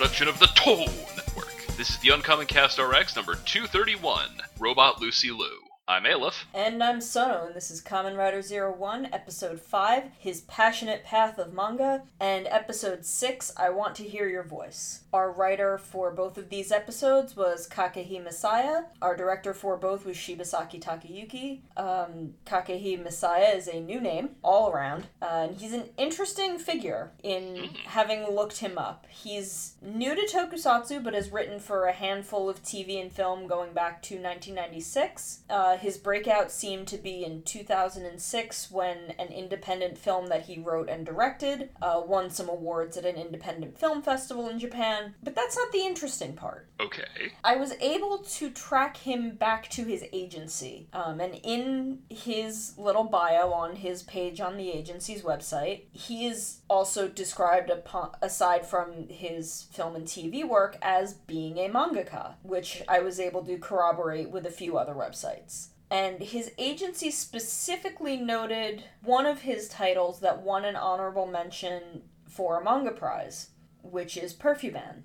production of the Toll Network. This is the UnKamenCast RX number 231, Robot Lucy Liu. I'm Aleph. And I'm Sono, and this is Kamen Rider Zero One, Episode 5, His Passionate Path of Manga, and Episode 6, I Want to Hear Your Voice. Our writer for both of these episodes was Kakehi Masaya. Our director for both was Shibasaki Takayuki. Um, Kakehi Masaya is a new name, all around, uh, and he's an interesting figure in having looked him up. He's new to tokusatsu, but has written for a handful of TV and film going back to 1996. Uh, his breakout seemed to be in 2006 when an independent film that he wrote and directed uh, won some awards at an independent film festival in Japan. But that's not the interesting part. Okay. I was able to track him back to his agency. Um, and in his little bio on his page on the agency's website, he is also described, upon, aside from his film and TV work, as being a mangaka, which I was able to corroborate with a few other websites. And his agency specifically noted one of his titles that won an honorable mention for a manga prize, which is Perfume Man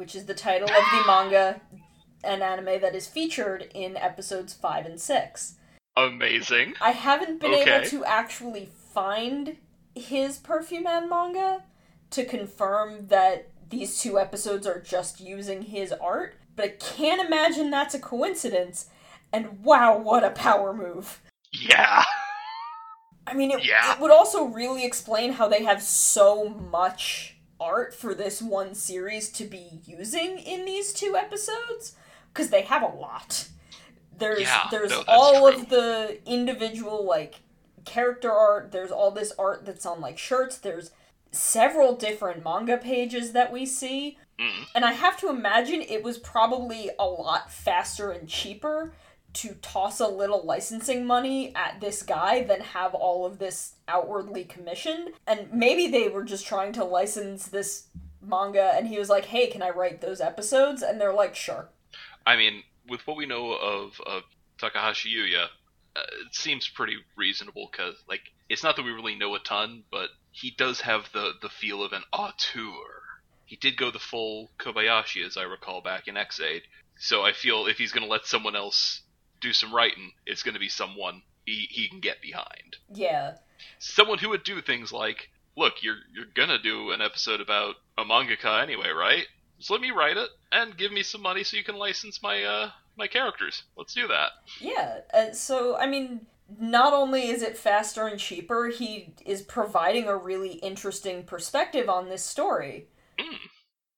which is the title of the ah! manga and anime that is featured in episodes 5 and 6. Amazing. I haven't been Okay. able to actually find his Perfume Man manga to confirm that these two episodes are just using his art, but I can't imagine that's a coincidence. And wow, what a power move! Yeah. I mean, it, Yeah. it would also really explain how they have so much art for this one series to be using in these two episodes because they have a lot. There's Yeah, there's no, all true. of the individual like character art. There's all this art that's on like shirts. There's several different manga pages that we see. Mm. And I have to imagine it was probably a lot faster and cheaper to toss a little licensing money at this guy than have all of this outwardly commissioned. And maybe they were just trying to license this manga and he was like, hey, can I write those episodes? And they're like, sure. I mean, with what we know of, of Takahashi Yuya, uh, it seems pretty reasonable because, like, it's not that we really know a ton, but he does have the, the feel of an auteur. He did go the full Kobayashi, as I recall, back in Ex-Aid. So I feel if he's going to let someone else do some writing, it's going to be someone he, he can get behind. Yeah. Someone who would do things like, look, you're you're gonna do an episode about a mangaka anyway, right? So let me write it and give me some money so you can license my uh my characters. Let's do that. Yeah. Uh, so, I mean, not only is it faster and cheaper, he is providing a really interesting perspective on this story.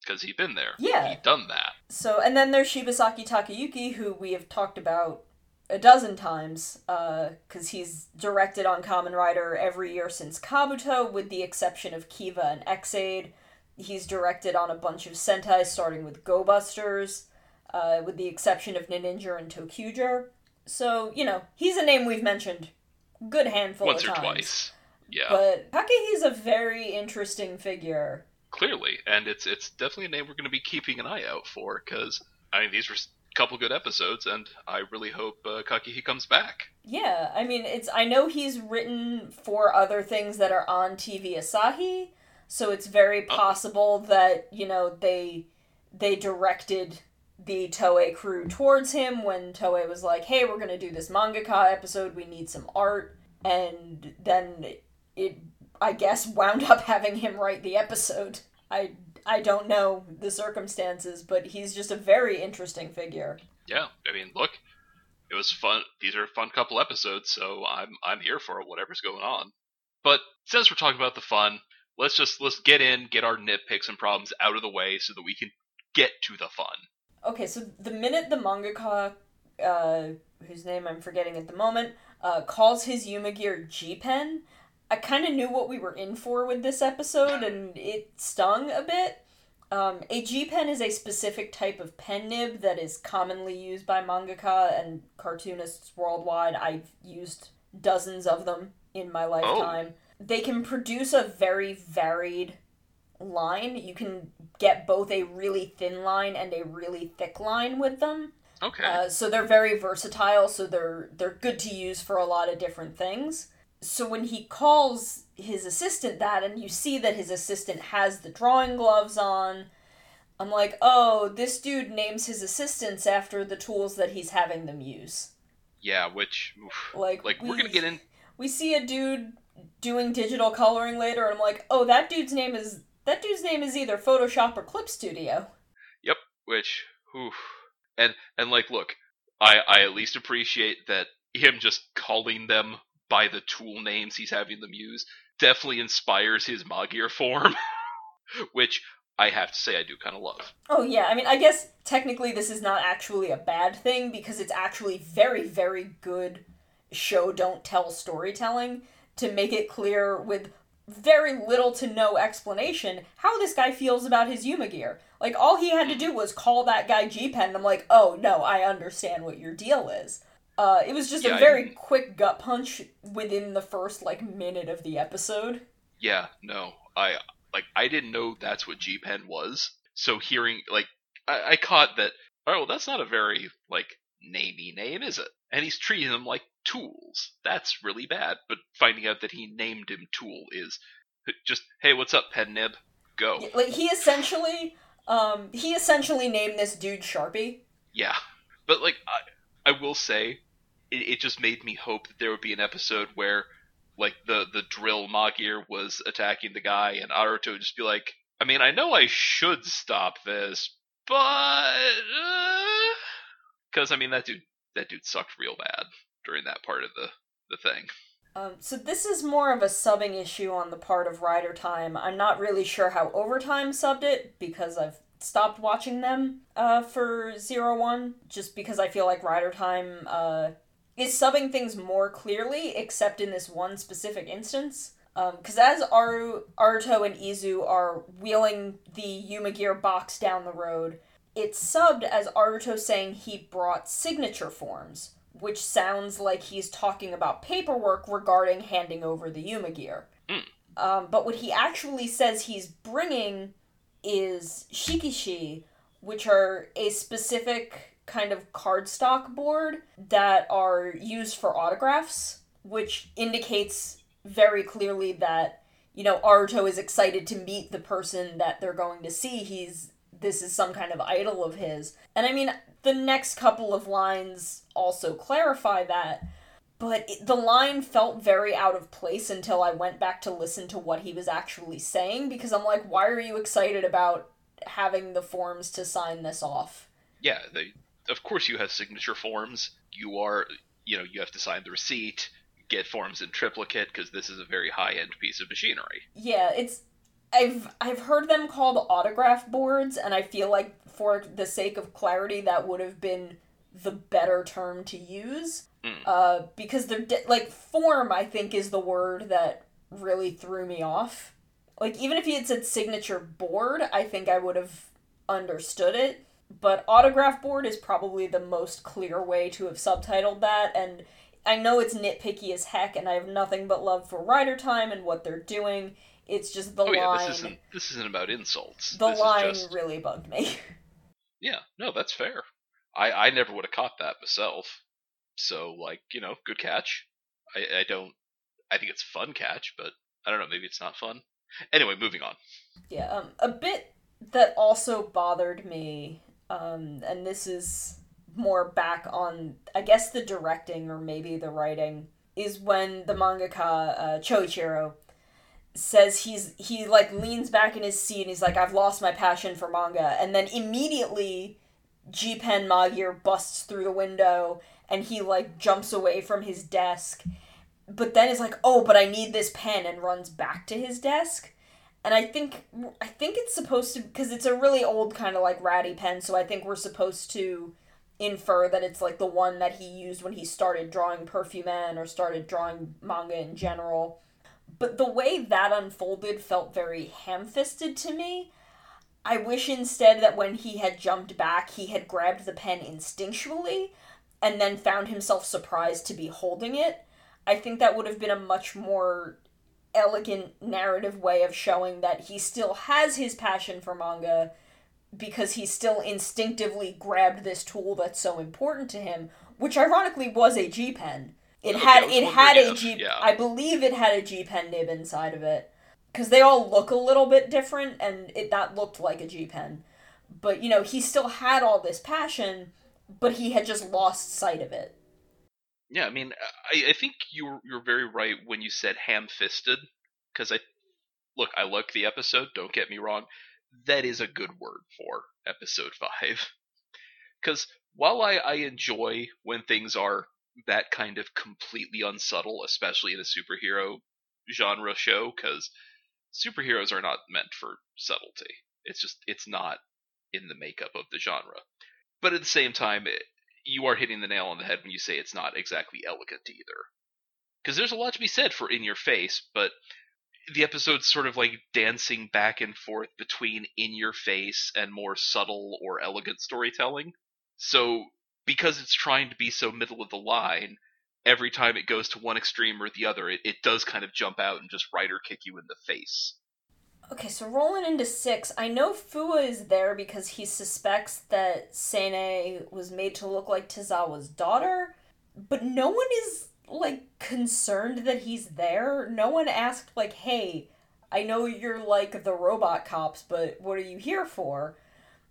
Because he'd been there. Yeah. He'd done that. So, and then there's Shibasaki Takayuki, who we have talked about a dozen times, because he's directed on Kamen Rider every year since Kabuto, with the exception of Kiva and Ex-Aid. He's directed on a bunch of Sentai, starting with Go Busters, uh, with the exception of Ninja and ToQger. So, you know, he's a name we've mentioned good handful Once of or times. twice. Yeah. But Kakehi's a very interesting figure. Clearly. And it's it's definitely a name we're gonna be keeping an eye out for, because I mean these were couple good episodes and I really hope uh, Kakehi comes back. Yeah, I mean, it's. I know he's written for other things that are on TV Asahi, so it's very Oh. possible that you know they they directed the Toei crew towards him when Toei was like, "Hey, we're gonna do this mangaka episode. We need some art," and then it, I guess, wound up having him write the episode. I I don't know the circumstances, but he's just a very interesting figure. Yeah. I mean look, it was fun these are a fun couple episodes, so I'm I'm here for it, whatever's going on. But since we're talking about the fun, let's just let's get in, get our nitpicks and problems out of the way so that we can get to the fun. Okay, so the minute the mangaka, uh, whose name I'm forgetting at the moment, uh, calls his HumaGear G Pen, I kind of knew what we were in for with this episode, and it stung a bit. Um, a G pen is a specific type of pen nib that is commonly used by mangaka and cartoonists worldwide. I've used dozens of them in my lifetime. They can produce a very varied line. You can get both a really thin line and a really thick line with them. Okay. Uh, so they're very versatile. So they're they're good to use for a lot of different things. So when he calls his assistant that, and you see that his assistant has the drawing gloves on, I'm like, oh, this dude names his assistants after the tools that he's having them use. Yeah, which oof. Like, like we, we're gonna get in. We see a dude doing digital coloring later, and I'm like, oh, that dude's name is that dude's name is either Photoshop or Clip Studio. Yep, which oof. and and like, look, I I at least appreciate that him just calling them by the tool names he's having them use definitely inspires his Magia form, which I have to say I do kind of love. Oh yeah, I mean, I guess technically this is not actually a bad thing because it's actually very very good show don't tell storytelling to make it clear with very little to no explanation how this guy feels about his HumaGear. Like all he had to do was call that guy G Pen and I'm like, "Oh, no, I understand what your deal is." Uh, it was just Yeah, a very quick gut punch within the first like minute of the episode. Yeah, no, I like I didn't know that's what G Pen was. So hearing like I, I caught that. Oh, well, that's not a very like namey name, is it? And he's treating them like tools. That's really bad. But finding out that he named him Tool is just hey, what's up, Pen Nib? Go. Yeah, Like he essentially um he essentially named this dude Sharpie. Yeah, but like I, I will say, it, it just made me hope that there would be an episode where, like the the drill Magia was attacking the guy, and Aruto would just be like, I mean, I know I should stop this, but because I mean that dude that dude sucked real bad during that part of the the thing. Um, so this is more of a subbing issue on the part of Rider Time. I'm not really sure how Overtime subbed it because I've stopped watching them uh, for Zero One, just because I feel like Rider Time uh, is subbing things more clearly, except in this one specific instance. Um Because as Aru, Aruto and Izu are wheeling the HumaGear box down the road, it's subbed as Aruto saying he brought signature forms, which sounds like he's talking about paperwork regarding handing over the HumaGear. Mm. Um, but what he actually says he's bringing is shikishi, which are a specific kind of cardstock board that are used for autographs, which indicates very clearly that you know Aruto is excited to meet the person that they're going to see. He's this is some kind of idol of his. And I mean, the next couple of lines also clarify that, but it, the line felt very out of place until I went back to listen to what he was actually saying because I'm like, why are you excited about having the forms to sign this off? Yeah, they of course you have signature forms. You are you know you have to sign the receipt, get forms in triplicate because this is a very high end piece of machinery. Yeah, it's I've I've heard them called autograph boards, and I feel like for the sake of clarity, that would have been the better term to use. Mm. Uh, because they're di- like form, I think is the word that really threw me off. Like even if he had said signature board, I think I would have understood it. But autograph board is probably the most clear way to have subtitled that, and I know it's nitpicky as heck, and I have nothing but love for Rider Time and what they're doing. It's just the oh yeah, line. this isn't this isn't about insults. the this line just really bugged me. yeah. No, that's fair. I I never would have caught that myself. So like you know, good catch. I I don't. I think it's fun catch, but I don't know. Maybe it's not fun. Anyway, moving on. yeah, um, a bit that also bothered me, um, and this is more back on, I guess, the directing or maybe the writing, is when the mangaka uh, Choichiro says he's he like leans back in his seat and he's like I've lost my passion for manga and then immediately G Pen Magia busts through the window and he like jumps away from his desk but then is like oh but I need this pen and runs back to his desk and I think I think it's supposed to because it's a really old kind of like ratty pen so I think we're supposed to infer that it's like the one that he used when he started drawing Perfume Man or started drawing manga in general but the way that unfolded felt very ham fisted to me. I wish instead that when he had jumped back, he had grabbed the pen instinctually and then found himself surprised to be holding it. I think that would have been a much more elegant narrative way of showing that he still has his passion for manga because he still instinctively grabbed this tool that's so important to him, which ironically was a G pen. It Okay, had it had a G. yeah. I believe it had a G pen nib inside of it because they all look a little bit different, and it that looked like a G pen. But you know, he still had all this passion, but he had just lost sight of it. Yeah, I mean, I, I think you're you're very right when you said ham-fisted, because I look, I like the episode. Don't get me wrong, that is a good word for episode five. Because while I, I enjoy when things are that kind of completely unsubtle, especially in a superhero genre show, because superheroes are not meant for subtlety. It's just it's not in the makeup of the genre. But at the same time, it, you are hitting the nail on the head when you say it's not exactly elegant either. Because there's a lot to be said for in your face, but the episode's sort of like dancing back and forth between in your face and more subtle or elegant storytelling. So, because it's trying to be so middle of the line, every time it goes to one extreme or the other, it, it does kind of jump out and just rider kick you in the face. Okay, so rolling into six, I know Fua is there because he suspects that Sene was made to look like Tozawa's daughter, but no one is like concerned that he's there. No one asked like, "Hey, I know you're like the robot cops, but what are you here for?"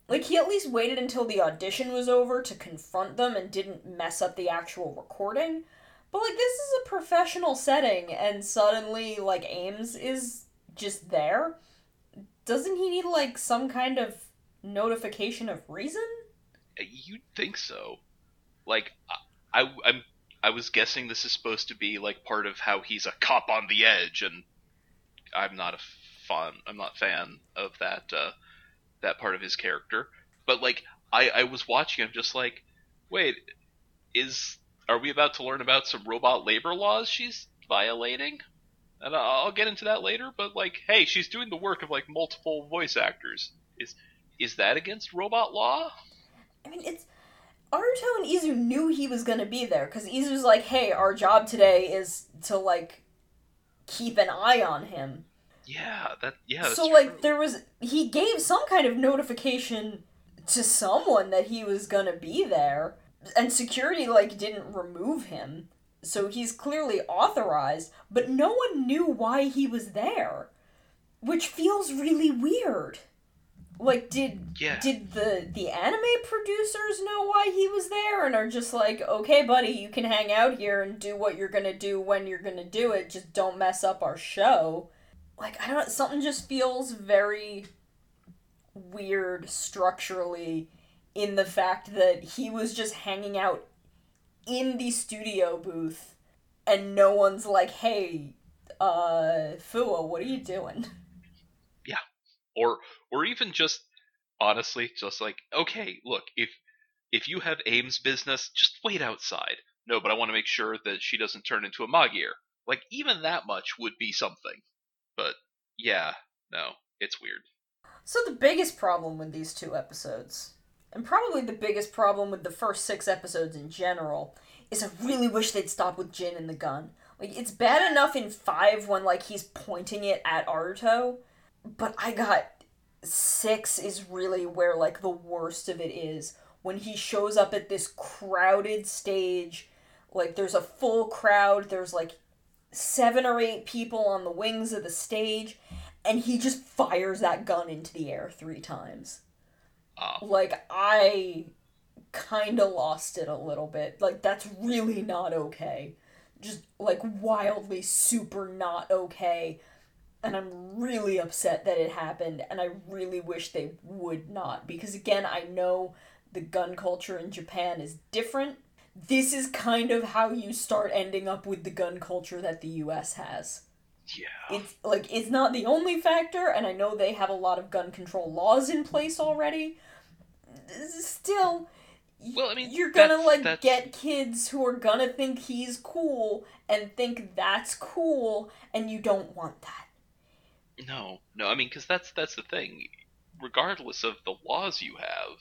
Like he at least waited until the audition was over to confront them and didn't mess up the actual recording. But like this is a professional setting and suddenly like AIMS is just there. Doesn't he need like some kind of notification of reason? You'd think so. Like, I, I, I'm, I was guessing this is supposed to be like part of how he's a cop on the edge, and I'm not a fan. I'm not fan of that uh, that part of his character. But like, I, I was watching. I'm just like, wait, is are we about to learn about some robot labor laws she's violating? And I'll I'll get into that later. But like, hey, she's doing the work of like multiple voice actors. Is is that against robot law? I mean, it's Aruto and Izu knew he was gonna be there because Izu's like, "Hey, our job today is to like keep an eye on him." Yeah, that yeah. So like, there was he gave some kind of notification to someone that he was gonna be there, and security like didn't remove him. So he's clearly authorized, but no one knew why he was there, which feels really weird. Like, did Yeah. did the the anime producers know why he was there, and are just like, okay, buddy, you can hang out here and do what you're gonna do when you're gonna do it. Just don't mess up our show. Like, I don't. Something just feels very weird structurally in the fact that he was just hanging out in the studio booth and no one's like, hey, uh, Fua, what are you doing? Yeah. Or or even just honestly, just like okay, look if if you have AIMS business, just wait outside. No, but I want to make sure that she doesn't turn into a Magia. Like even that much would be something. But yeah, no, it's weird. So, the biggest problem with these two episodes, and probably the biggest problem with the first six episodes in general, is I really wish they'd stop with Jin and the gun. Like, it's bad enough in five when, like, he's pointing it at Aruto, but I got six is really where, like, the worst of it is. When he shows up at this crowded stage, like, there's a full crowd, there's, like, seven or eight people on the wings of the stage, and he just fires that gun into the air three times. Um, Like, I kind of lost it a little bit. Like, that's really not okay. Just, like, wildly super not okay. And I'm really upset that it happened, and I really wish they would not. Because, again, I know the gun culture in Japan is different. This is kind of how you start ending up with the gun culture that the US has yeah. it's like it's not the only factor and i know they have a lot of gun control laws in place already still Well, I mean, you're gonna that's- like that's- get kids who are gonna think he's cool and think that's cool and you don't want that No, no. I mean, because that's that's the thing. Regardless of the laws you have,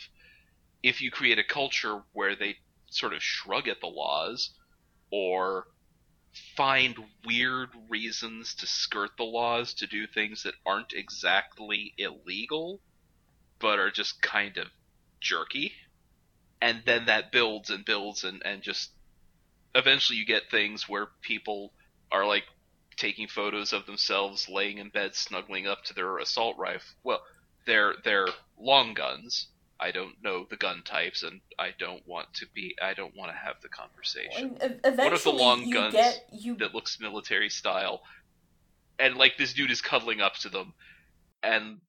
if you create a culture where they sort of shrug at the laws, or find weird reasons to skirt the laws to do things that aren't exactly illegal, but are just kind of jerky, and then that builds and builds and and just eventually you get things where people are like taking photos of themselves laying in bed snuggling up to their assault rifle. Well, they're they're long guns. I don't know the gun types, and I don't want to be. I don't want to have the conversation. Eventually, what if the long you guns get you that looks military style, and like this dude is cuddling up to them, and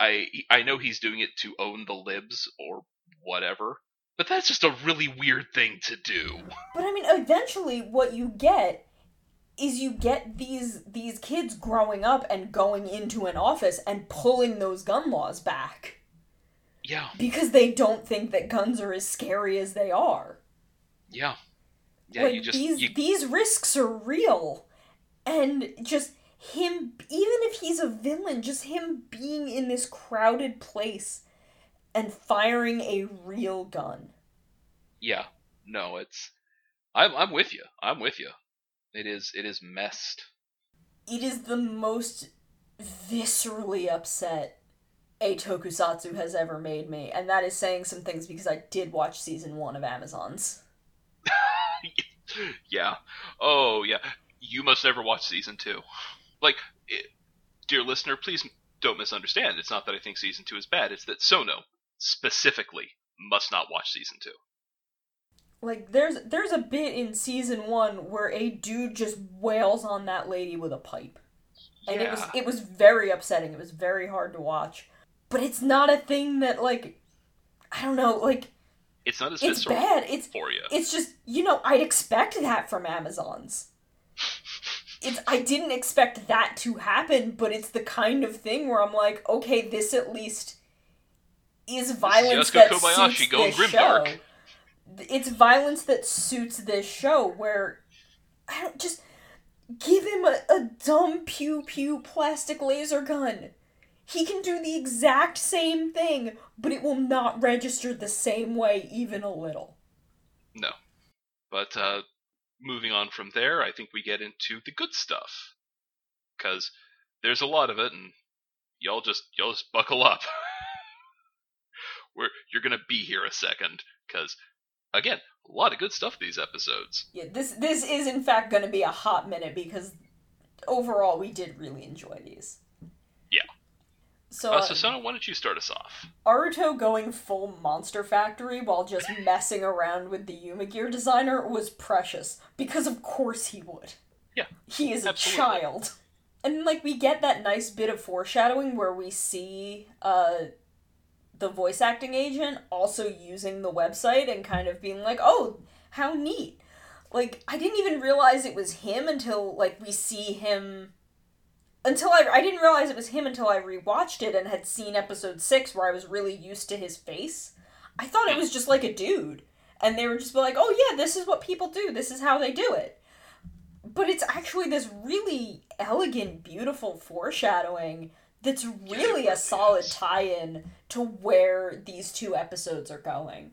I I know he's doing it to own the libs or whatever, but that's just a really weird thing to do. But I mean, eventually, what you get is you get these these kids growing up and going into an office and pulling those gun laws back Yeah, because they don't think that guns are as scary as they are. yeah, yeah. like you just these you, these risks are real, and just him, even if he's a villain, just him being in this crowded place and firing a real gun. yeah. No, it's. I'm I'm with you. I'm with you. It is it is messed. it is the most viscerally upset a tokusatsu has ever made me and that is saying some things because i did watch season one of amazons yeah. Oh, yeah. You must never watch season two. Like, it, dear listener, please don't misunderstand. It's not that I think season two is bad. It's that Sono specifically must not watch season two. like there's there's a bit in season one where a dude just wails on that lady with a pipe and it was it was very upsetting it was very hard to watch but it's not a thing that like i don't know like It's not as it's bad it's for you. it's just you know i'd expect that from amazons it's i didn't expect that to happen but it's the kind of thing where i'm like okay this at least is violence that Kobayashi suits going this show. It's violence that suits this show where i don't just give him a, a dumb pew pew plastic laser gun. He can do the exact same thing but it will not register the same way even a little. No. But uh, moving on from there, I think we get into the good stuff. Because there's a lot of it, and y'all just y'all just buckle up. We're, you're gonna be here a second, because again, a lot of good stuff these episodes. Yeah, this this is in fact to be a hot minute because overall we did really enjoy these. So, Uh, uh, so Sona, why don't you start us off? Aruto going full Monster Factory while just messing around with the HumaGear designer was precious because of course he would. Yeah, He is a child. And like we get that nice bit of foreshadowing where we see uh the voice acting agent also using the website and kind of being like, "Oh, how neat." Like I didn't even realize it was him until like we see him until I I didn't realize it was him until I rewatched it and had seen episode 6 where I was really used to his face. I thought it was just like a dude and they were just like, "Oh yeah, this is what people do. This is how they do it." But it's actually this really elegant, beautiful foreshadowing that's really a solid tie-in to where these two episodes are going.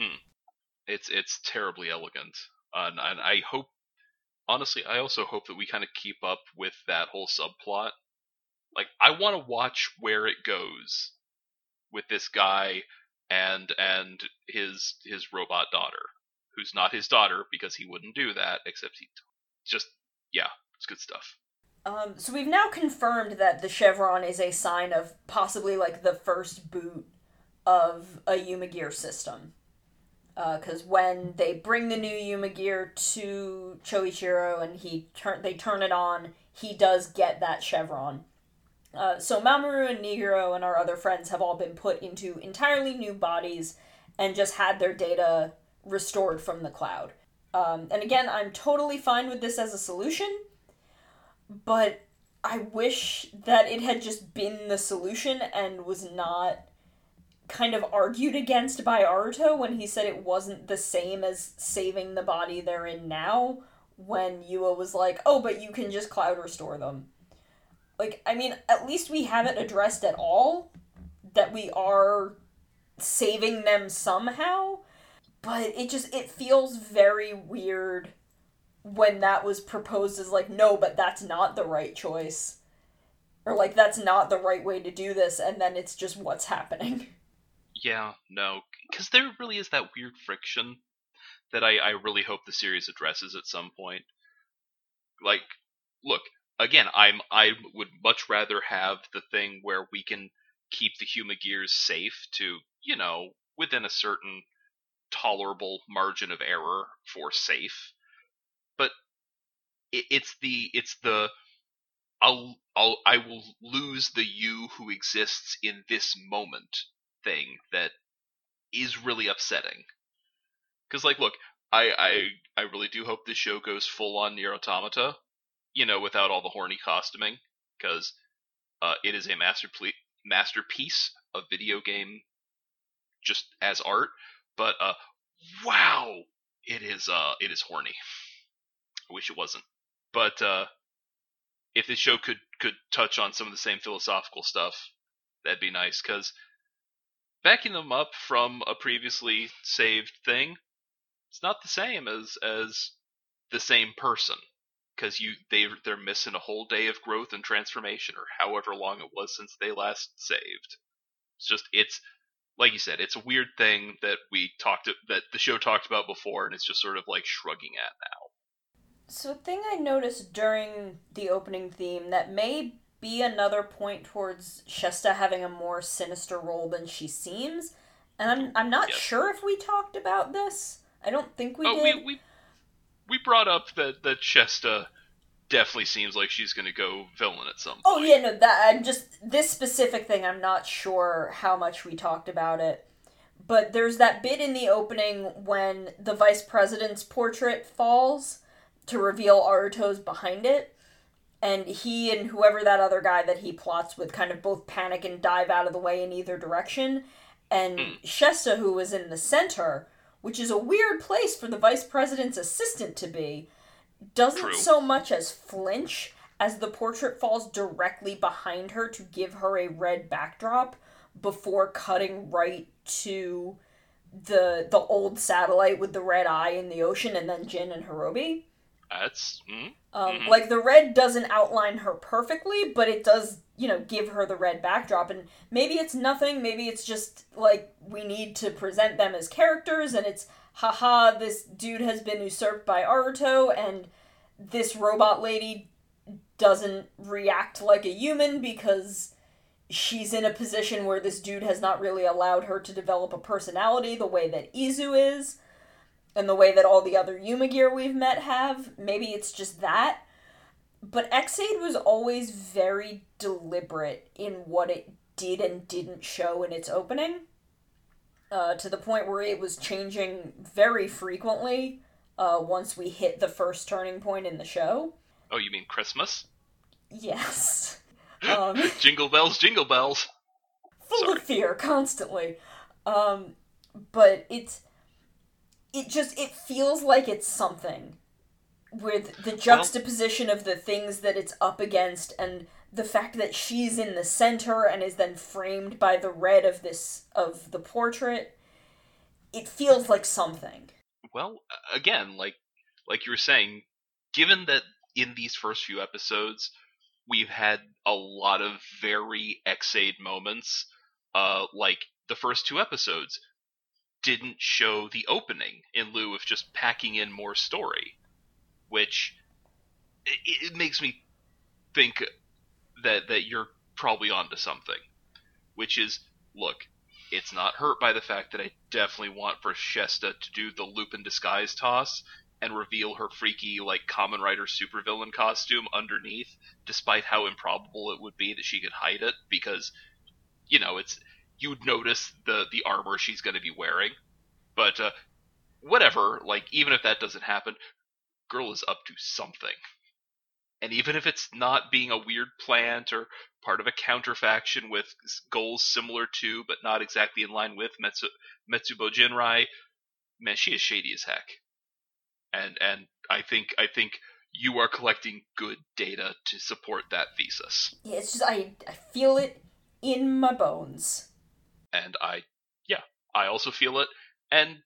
Hmm. It's it's terribly elegant, and, and I hope, honestly, I also hope that we kind of keep up with that whole subplot. Like, I want to watch where it goes with this guy and and his his robot daughter, who's not his daughter because he wouldn't do that. Except he just yeah, it's good stuff. Um, so we've now confirmed that the chevron is a sign of possibly like the first boot of a HumaGear system. Because when they bring the new HumaGear to Choichiro and he turn they turn it on, he does get that chevron. Uh, so Mamoru and Nigiro and our other friends have all been put into entirely new bodies and just had their data restored from the cloud. Um, and again, I'm totally fine with this as a solution but I wish that it had just been the solution and was not kind of argued against by Aruto when he said it wasn't the same as saving the body they're in now when Yua was like, "Oh, but you can just cloud restore them." Like, I mean, at least we haven't addressed at all that we are saving them somehow, but it just it feels very weird when that was proposed as like no but that's not the right choice or like that's not the right way to do this and then it's just what's happening Yeah, no, because there really is that weird friction that I, I really hope the series addresses at some point. Like, look, again, I'm I would much rather have the thing where we can keep the Humagears safe to, you know, within a certain tolerable margin of error for safe. But it, it's the it's the I'll I'll I will lose the you who exists in this moment thing that is really upsetting. Cuz like look, I I I really do hope this show goes full on NieR Automata, you know, without all the horny costuming cuz uh, it is a masterpiece masterpiece of video game just as art, but uh wow, it is uh it is horny. I wish it wasn't. But uh if this show could could touch on some of the same philosophical stuff, that'd be nice. Because backing them up from a previously saved thing, it's not the same as as the same person. Because you they they're missing a whole day of growth and transformation, or however long it was since they last saved. It's just it's like you said, it's a weird thing that we talked that the show talked about before, and it's just sort of like shrugging at now. So, a thing I noticed during the opening theme that may be another point towards Shesta having a more sinister role than she seems, and I'm I'm not yes. sure if we talked about this. I don't think we oh, did. We, we we brought up that that Shesta definitely seems like she's going to go villain at some oh, point. Oh yeah, no, that I'm just this specific thing. I'm not sure how much we talked about it, but there's that bit in the opening when the vice president's portrait falls to reveal Aruto's behind it. And he and whoever that other guy that he plots with kind of both panic and dive out of the way in either direction. And mm. Shesta, who was in the center, which is a weird place for the vice president's assistant to be, doesn't True. so much as flinch as the portrait falls directly behind her to give her a red backdrop before cutting right to the the old satellite with the red eye in the ocean and then Jin and Horobi. That's mm, um, mm-hmm. like the red doesn't outline her perfectly, but it does, you know, give her the red backdrop. And maybe it's nothing. Maybe it's just like we need to present them as characters, and it's haha, this dude has been usurped by Aruto, and this robot lady doesn't react like a human because she's in a position where this dude has not really allowed her to develop a personality the way that Izu is and the way that all the other Humagear we've met have. Maybe it's just that. But Ex-Aid was always very deliberate in what it did and didn't show in its opening. Uh, to the point where it was changing very frequently uh, once we hit the first turning point in the show. Oh, you mean Christmas? Yes. Um, jingle bells, jingle bells. Full Sorry. of fear constantly. Um, but it's it just it feels like it's something with the juxtaposition well, of the things that it's up against and the fact that she's in the center and is then framed by the red of this of the portrait. It feels like something. Well again like like you were saying given that in these first few episodes we've had a lot of very Ex-Aid moments uh like the first two episodes didn't show the opening in lieu of just packing in more story, which it, it makes me think that that you're probably onto something, which is look, it's not hurt by the fact that I definitely want for Shesta to do the loop Lupin disguise toss and reveal her freaky like Kamen Rider supervillain costume underneath, despite how improbable it would be that she could hide it because you know it's you'd notice the the armor she's going to be wearing. But uh, whatever, like even if that doesn't happen, girl is up to something. And even if it's not being a weird plant or part of a counterfaction with goals similar to but not exactly in line with Metsu, Metsubo Jinrai, man, she is shady as heck. And and I think I think you are collecting good data to support that thesis. Yeah, it's just I I feel it in my bones and I, yeah, I also feel it, and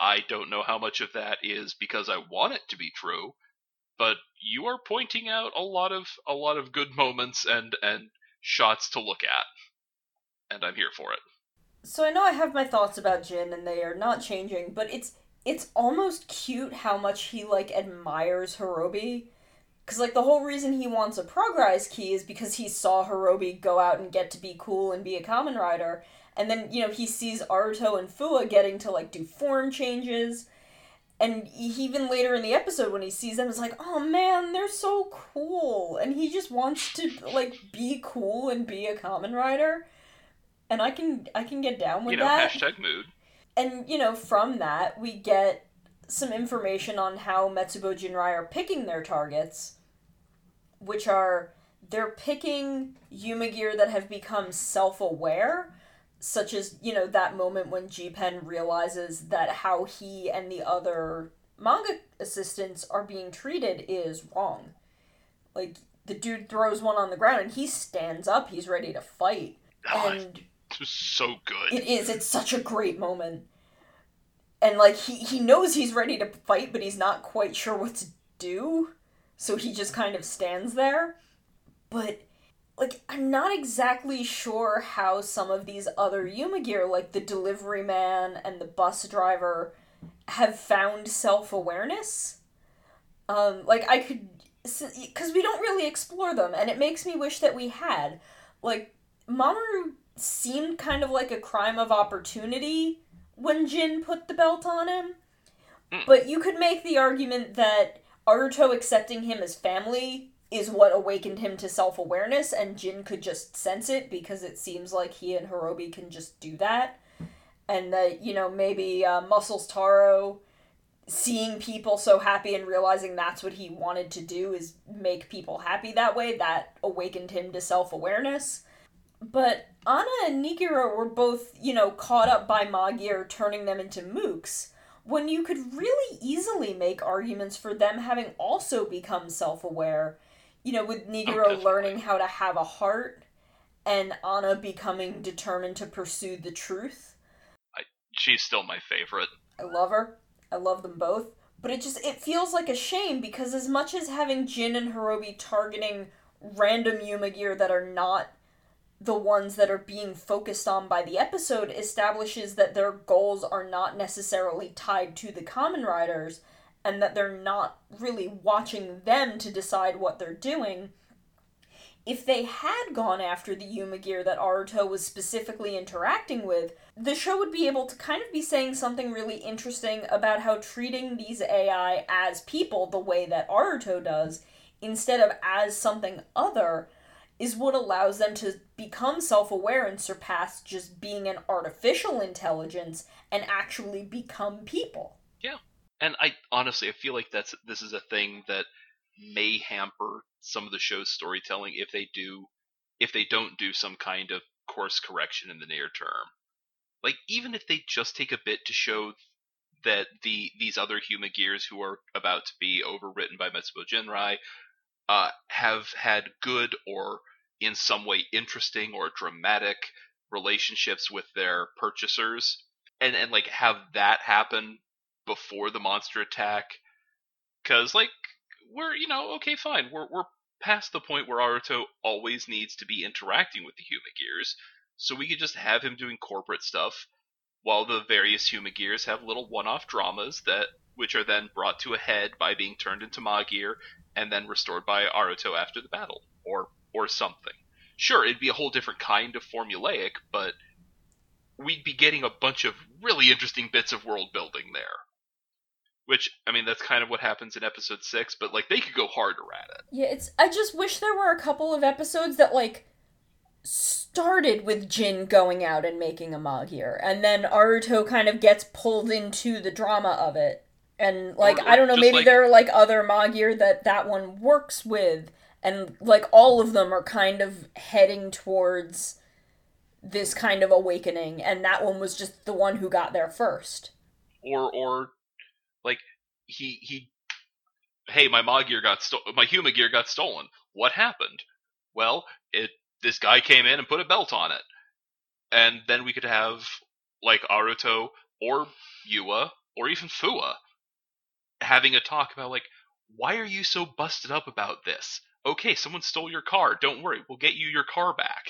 I don't know how much of that is because I want it to be true, but you are pointing out a lot of a lot of good moments and and shots to look at, and I'm here for it. So I know I have my thoughts about Jin, and they are not changing, but it's it's almost cute how much he like admires Horobi. Cause like the whole reason he wants a progrise key is because he saw Horobi go out and get to be cool and be a Kamen Rider. And then, you know, he sees Aruto and Fua getting to like do form changes. And he, even later in the episode when he sees them is like, "Oh man, they're so cool." And he just wants to like be cool and be a Kamen Rider. And I can I can get down with you know, that hashtag mood. and you know from that we get some information on how Metsubo Jinrai are picking their targets, which are they're picking HumaGear that have become self-aware, such as you know that moment when G Pen realizes that how he and the other manga assistants are being treated is wrong. Like the dude throws one on the ground and he stands up, he's ready to fight. Oh, And it was so good. it is. It's such a great moment. And like he he knows he's ready to fight, but he's not quite sure what to do. So he just kind of stands there. But like I'm not exactly sure how some of these other HumaGear, like the delivery man and the bus driver, have found self-awareness. Um like I could because we don't really explore them and it makes me wish that we had. Like Mamoru seemed kind of like a crime of opportunity when Jin put the belt on him. Mm. But you could make the argument that Aruto accepting him as family is what awakened him to self awareness, and Jin could just sense it because it seems like he and Horobi can just do that. And that, you know, maybe uh, Muscles Taro seeing people so happy and realizing that's what he wanted to do is make people happy that way, that awakened him to self awareness. But Anna and Nigiro were both, you know, caught up by Magia turning them into mooks, when you could really easily make arguments for them having also become self aware. You know, with Nigiro oh, definitely. learning how to have a heart and Anna becoming determined to pursue the truth. She's still my favorite. I love her. I love them both. But it just it feels like a shame because as much as having Jin and Horobi targeting random HumaGear that are not the ones that are being focused on by the episode establishes that their goals are not necessarily tied to the Kamen Riders and that they're not really watching them to decide what they're doing. If they had gone after the HumaGear that Aruto was specifically interacting with, the show would be able to kind of be saying something really interesting about how treating these AI as people the way that Aruto does, instead of as something other, is what allows them to become self aware and surpass just being an artificial intelligence and actually become people. Yeah. And I honestly, I feel like that's this is a thing that may hamper some of the show's storytelling if they do, if they don't do some kind of course correction in the near term. Like even if they just take a bit to show that the these other HumaGears who are about to be overwritten by Metsubo Jinrai uh, have had good or in some way interesting or dramatic relationships with their purchasers and and like have that happen before the monster attack? Cuz like we're you know okay fine. We're we're past the point where Aruto always needs to be interacting with the HumaGears so we could just have him doing corporate stuff while the various HumaGears have little one-off dramas that which are then brought to a head by being turned into Magia and then restored by Aruto after the battle or or something. Sure, it'd be a whole different kind of formulaic, but we'd be getting a bunch of really interesting bits of world building there. Which I mean that's kind of what happens in episode 6, but like they could go harder at it. Yeah, it's I just wish there were a couple of episodes that like started with Jin going out and making a Magia, and then Aruto kind of gets pulled into the drama of it. And like Or- I don't know, maybe like- there are like other Magia that that one works with, and like all of them are kind of heading towards this kind of awakening, and that one was just the one who got there first. Or or like he he hey, my Magia got sto- my HumaGear got stolen. What happened? Well, it this guy came in and put a belt on it. And then we could have like Aruto or Yua or even Fua having a talk about like why are you so busted up about this? Okay, someone stole your car. Don't worry, we'll get you your car back.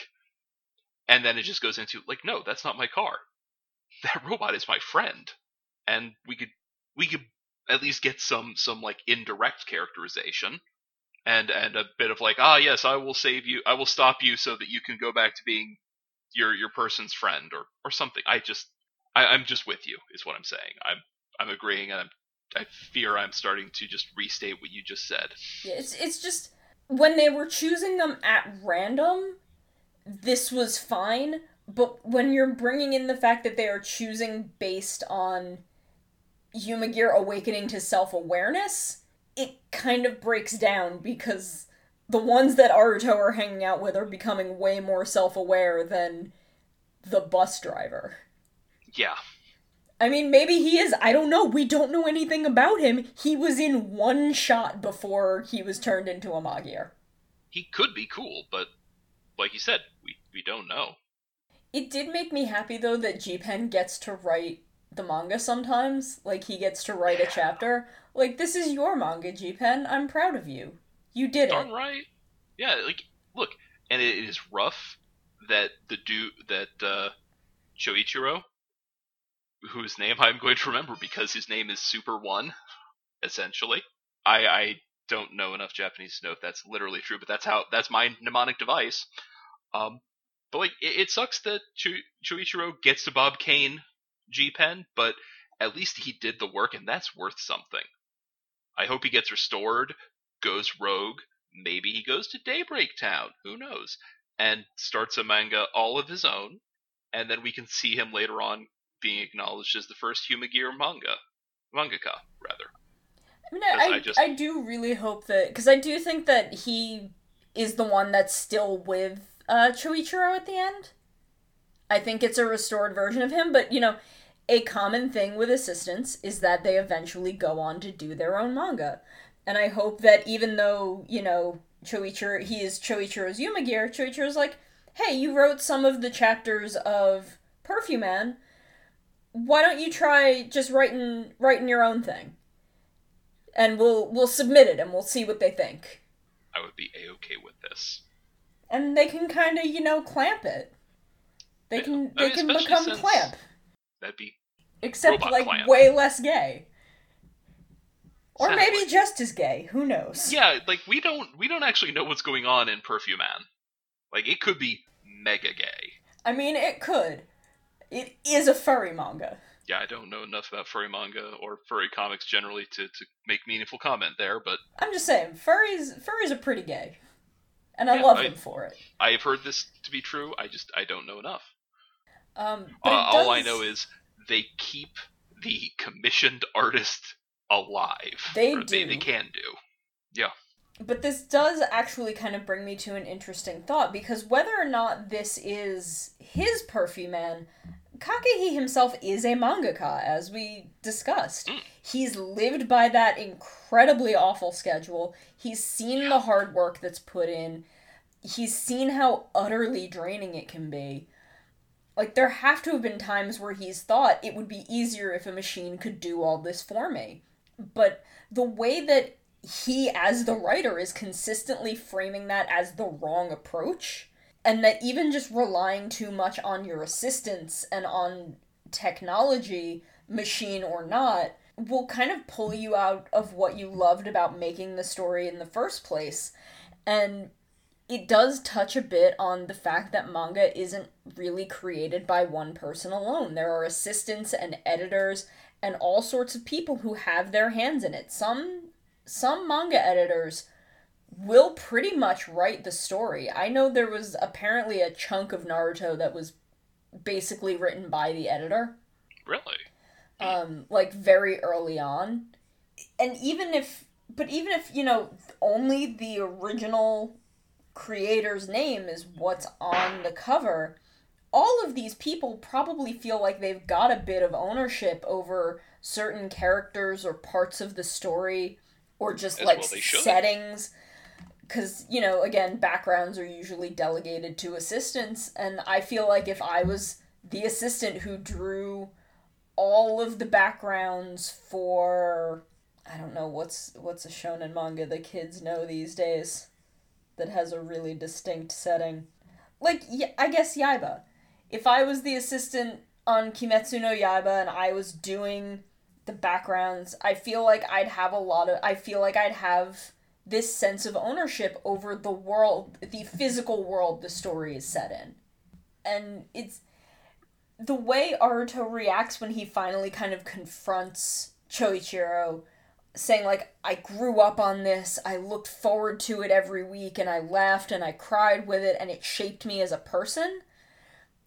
And then it just goes into like no, that's not my car. That robot is my friend. And we could we could at least get some some like indirect characterization and and a bit of like ah yes I will save you I will stop you so that you can go back to being your your person's friend or or something. I just I, I'm just with you is what I'm saying. I'm I'm agreeing and I'm I fear I'm starting to just restate what you just said. It's it's just when they were choosing them at random, this was fine. But when you're bringing in the fact that they are choosing based on Humagear awakening to self awareness, it kind of breaks down because the ones that Aruto are hanging out with are becoming way more self aware than the bus driver. Yeah. I mean, maybe he is. I don't know. We don't know anything about him. He was in one shot before he was turned into a Magia. He could be cool, but like you said, we, we don't know. It did make me happy, though, that G Pen gets to write the manga sometimes. Like, he gets to write a chapter. Like, this is your manga, G Pen. I'm proud of you. You did Darn it. right. Yeah, like look, and it is rough that the dude that uh, Choichiro, whose name I'm going to remember because his name is Super One, essentially. I I don't know enough Japanese to know if that's literally true, but that's how that's my mnemonic device. Um, but like it, it sucks that Cho- Choichiro gets to Bob Kane G Pen, but at least he did the work, and that's worth something. I hope he gets restored, goes rogue, maybe he goes to Daybreak Town, who knows, and starts a manga all of his own, and then we can see him later on being acknowledged as the first Humagear manga mangaka, rather. I mean, I I, just- I do really hope that because I do think that he is the one that's still with uh, Choichiro at the end. I think it's a restored version of him, but you know, a common thing with assistants is that they eventually go on to do their own manga, and I hope that even though you know Choichiro, he is Choichiro's HumaGear, Choichiro's like, hey, you wrote some of the chapters of Perfume Man. Why don't you try just writing writing your own thing? and we'll we'll submit it and we'll see what they think. I would be a okay with this. And they can kind of, you know, clamp it. They can I they can become since- clamp, That'd be except Robot like way less gay. Or Sadly. maybe just as gay, who knows? yeah, like we don't we don't actually know what's going on in Perfume Man. Like it could be mega gay. I mean, it could. It is a furry manga. Yeah, I don't know enough about furry manga or furry comics generally to, to make meaningful comment there, but I'm just saying, furries furries are pretty gay. And I Yeah, love I- them for it. I have heard this to be true. I just I don't know enough. Um Uh, All I know is they keep the commissioned artist alive. They Or They, do. they can do. Yeah. But this does actually kind of bring me to an interesting thought because whether or not this is his Perfume Man, Kakehi himself is a mangaka, as we discussed. Mm. He's lived by that incredibly awful schedule. He's seen the hard work that's put in. He's seen how utterly draining it can be. Like, there have to have been times where he's thought it would be easier if a machine could do all this for me. But the way that he as the writer is consistently framing that as the wrong approach and that even just relying too much on your assistance and on technology machine or not will kind of pull you out of what you loved about making the story in the first place and it does touch a bit on the fact that manga isn't really created by one person alone. There are assistants and editors and all sorts of people who have their hands in it. Some some manga editors will pretty much write the story. I know there was apparently a chunk of Naruto that was basically written by the editor Really? um like very early on and even if but even if you know only the original creator's name is what's on the cover all of these people probably feel like they've got a bit of ownership over certain characters or parts of the story or just As like well settings. Because you know again backgrounds are usually delegated to assistants and i feel like if i was the assistant who drew all of the backgrounds for I don't know what's what's a shonen manga the kids know these days that has a really distinct setting. Like I guess Yaiba. If I was the assistant on Kimetsu no Yaiba and I was doing the backgrounds, I feel like I'd have a lot of I feel like I'd have this sense of ownership over the world, the physical world the story is set in. And it's the way Aruto reacts when he finally kind of confronts Choichiro saying like I grew up on this, I looked forward to it every week and I laughed and I cried with it and it shaped me as a person.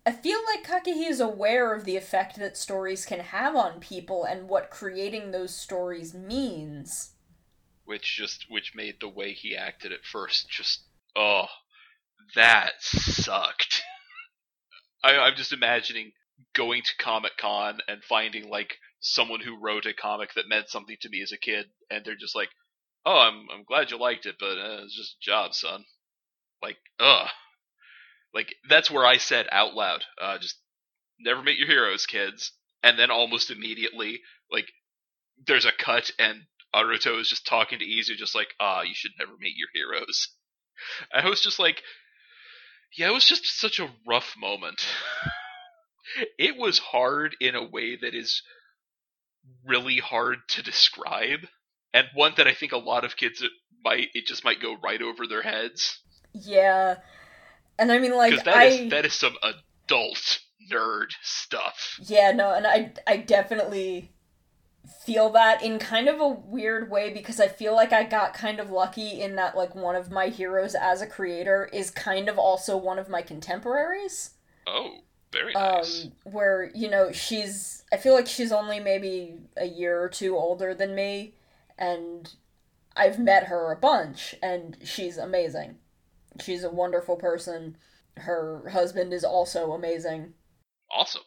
I feel like Kakehi is aware of the effect that stories can have on people and what creating those stories means. Which just which made the way he acted at first just oh that sucked. I, I'm just imagining going to Comic Con and finding like someone who wrote a comic that meant something to me as a kid, and they're just like, "Oh, I'm I'm glad you liked it, but uh, it's just a job, son." Like, ugh. Like that's where I said out loud, uh, just never meet your heroes, kids. And then almost immediately, like, there's a cut, and Aruto is just talking to Izu, just like, ah, you should never meet your heroes. I was just like, yeah, it was just such a rough moment. it was hard in a way that is really hard to describe, and one that I think a lot of kids it might it just might go right over their heads. Yeah, and I mean like Because that I is- that is some adult nerd stuff. yeah no, and I I definitely feel that in kind of a weird way because I feel like I got kind of lucky in that like one of my heroes as a creator is kind of also one of my contemporaries. Oh, very nice. um, where you know she's i feel like she's only maybe a year or two older than me and i've met her a bunch and she's amazing she's a wonderful person her husband is also amazing awesome.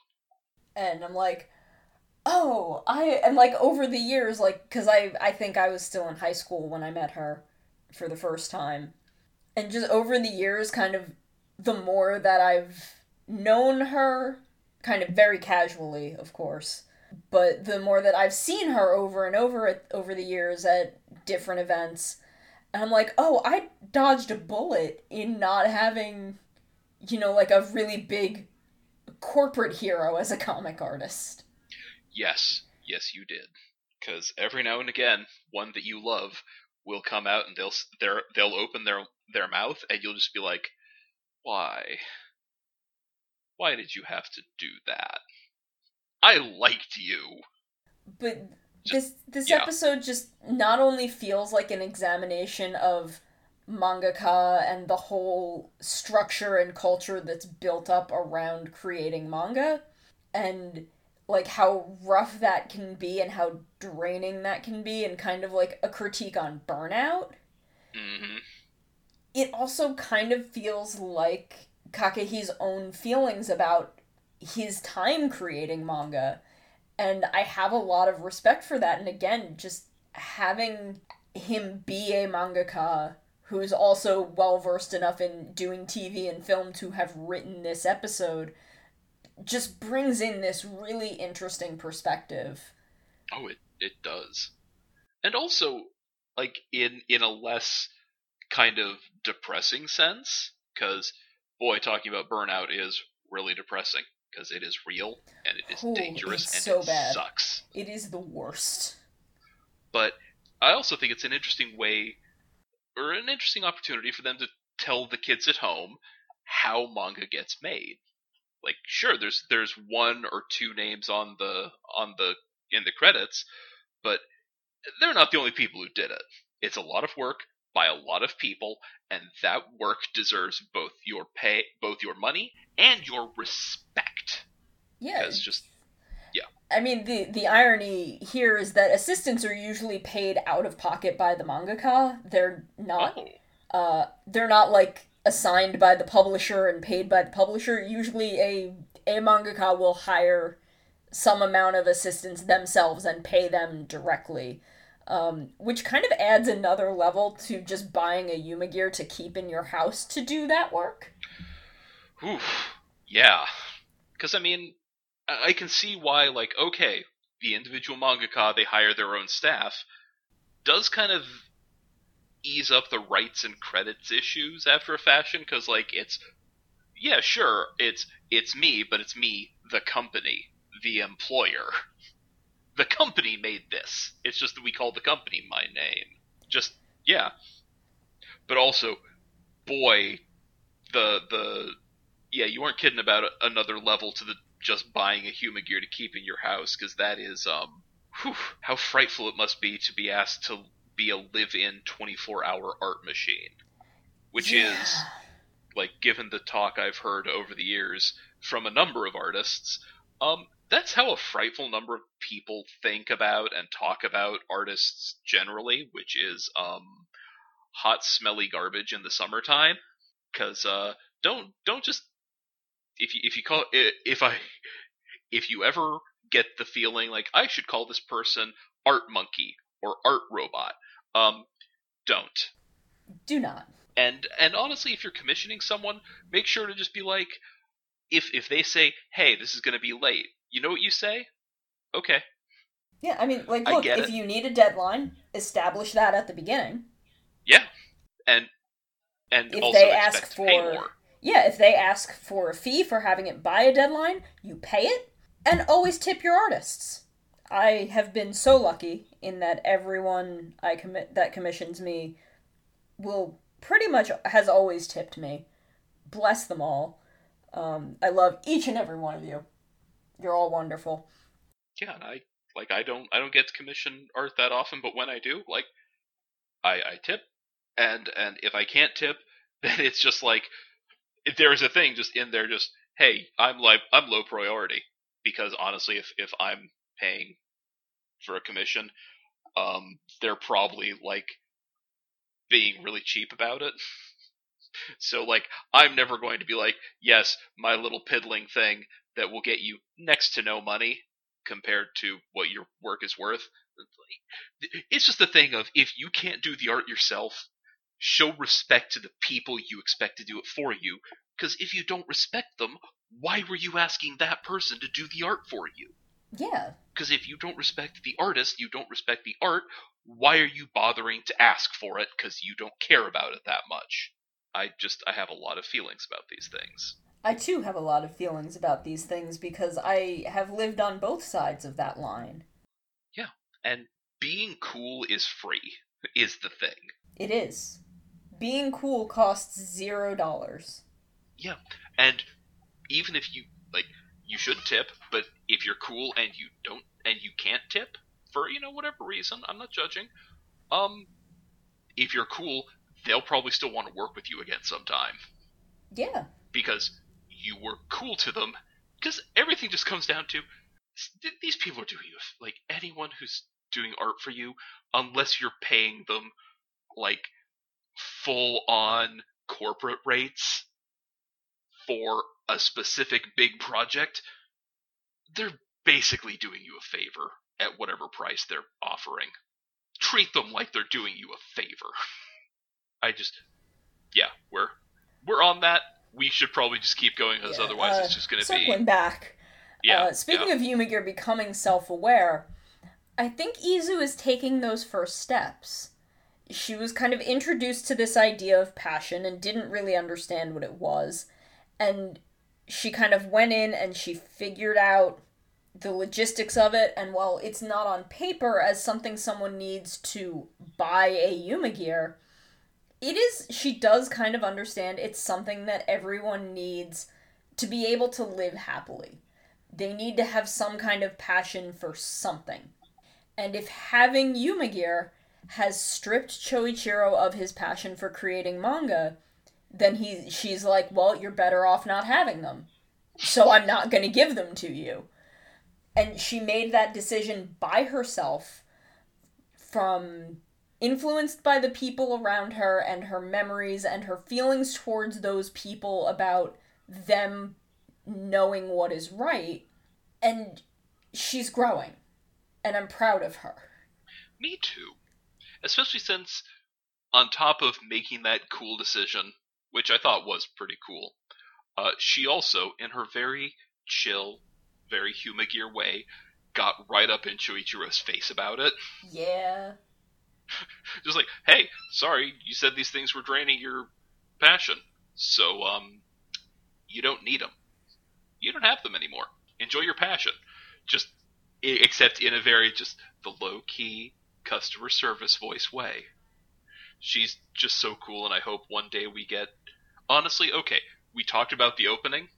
and i'm like oh i and like over the years like because i i think i was still in high school when i met her for the first time and just over the years kind of the more that i've known her kind of very casually of course but the more that i've seen her over and over at, over the years at different events and i'm like oh i dodged a bullet in not having you know like a really big corporate hero as a comic artist Yes, yes, you did. Because every now and again, one that you love will come out and they'll they'll open their their mouth and you'll just be like, why? Why did you have to do that? I liked you. but this this yeah. episode just not only feels like an examination of mangaka and the whole structure and culture that's built up around creating manga and like how rough that can be and how draining that can be and kind of like a critique on burnout hmm it also kind of feels like Kakehi's own feelings about his time creating manga. And I have a lot of respect for that. And again, just having him be a mangaka who's also well versed enough in doing TV and film to have written this episode just brings in this really interesting perspective. Oh, it it does, and also like in in a less kind of depressing sense, because boy, talking about burnout is really depressing because it is real and it is Ooh, dangerous and so it bad. sucks. It is the worst. But I also think it's an interesting way or an interesting opportunity for them to tell the kids at home how manga gets made. Like sure there's there's one or two names on the on the in the credits, but they're not the only people who did it. It's a lot of work by a lot of people and that work deserves both your pay both your money and your respect. Yeah. Because just yeah I mean, the the irony here is that assistants are usually paid out of pocket by the mangaka. They're not. oh, Uh, they're not like assigned by the publisher and paid by the publisher. Usually, a a mangaka will hire some amount of assistants themselves and pay them directly. Um, which kind of adds another level to just buying a HumaGear to keep in your house to do that work. Oof. Yeah. Because, I mean, I can see why, like, okay, the individual mangaka, they hire their own staff, does kind of ease up the rights and credits issues after a fashion, because, like, it's, yeah, sure, it's, it's me, but it's me, the company, the employer. The company made this. It's just that we call the company my name. Just yeah. But also, boy, the the yeah, you weren't kidding about another level to the just buying a HumaGear to keep in your house because that is um whew, how frightful it must be to be asked to be a live-in 24-hour art machine, which Yeah. is like given the talk I've heard over the years from a number of artists, um, that's how a frightful number of people think about and talk about artists generally, which is um, hot, smelly garbage in the summertime. Because uh, don't don't just if you if you call if I if you ever get the feeling like I should call this person art monkey or art robot, um, don't. Do not. And and honestly, if you're commissioning someone, make sure to just be like, if if they say, "Hey, this is going to be late," you know what you say? Okay, Yeah, I mean, like, look, if it. you need a deadline, establish that at the beginning. yeah, and and If also they ask for-. Yeah, if they ask for a fee for having it by a deadline, you pay it, and always tip your artists. I have been so lucky in that everyone I commit that commissions me will pretty much has always tipped me. Bless them all. Um, I love each and every one of you. You're all wonderful. Yeah, I like I don't I don't get to commission art that often, but when I do, like I I tip, and and if I can't tip, then it's just like if there is a thing just in there, just hey, I'm like I'm low priority because honestly, if if I'm paying for a commission, um, they're probably like being really cheap about it. So like I'm never going to be like, yes, my little piddling thing that will get you next to no money compared to what your work is worth. It's just the thing of if you can't do the art yourself, show respect to the people you expect to do it for you. Because if you don't respect them, why were you asking that person to do the art for you? Yeah. Because if you don't respect the artist, you don't respect the art, why are you bothering to ask for it? Because you don't care about it that much. I just, I have a lot of feelings about these things. I too have a lot of feelings about these things because I have lived on both sides of that line. Yeah, and being cool is free, is the thing. It is. Being cool costs zero dollars. Yeah, and even if you, like, you should tip, but if you're cool and you don't, and you can't tip, for, you know, whatever reason, I'm not judging, um, if you're cool, they'll probably still want to work with you again sometime. Yeah. because you were cool to them. Because everything just comes down to th- these people are doing you like anyone who's doing art for you, unless you're paying them like full on corporate rates for a specific big project, they're basically doing you a favor at whatever price they're offering. Treat them like they're doing you a favor. I just, yeah, we're we're on that. We should probably just keep going, because Yeah, otherwise uh, it's just going to be Circling be back. yeah. uh, speaking yeah. of HumaGear becoming self-aware, I think Izu is taking those first steps. She was kind of introduced to this idea of passion and didn't really understand what it was. And she kind of went in and she figured out the logistics of it. And while it's not on paper as something someone needs to buy a HumaGear, it is, she does kind of understand it's something that everyone needs to be able to live happily. They need to have some kind of passion for something. And if having HumaGear has stripped Choichiro of his passion for creating manga, then he she's like, "Well, you're better off not having them." So I'm not going to give them to you. And she made that decision by herself from influenced by the people around her and her memories and her feelings towards those people about them knowing what is right and she's growing and i'm proud of her Me too. Especially since, on top of making that cool decision, which I thought was pretty cool, uh, she also, in her very chill, very Humagear way, got right up in Choichiro's face about it. yeah Just like, hey, sorry, you said these things were draining your passion, so, um, you don't need them. You don't have them anymore. Enjoy your passion. Just except in a very just the low key customer service voice way. She's just so cool, and I hope one day we get. Honestly, okay, we talked about the opening.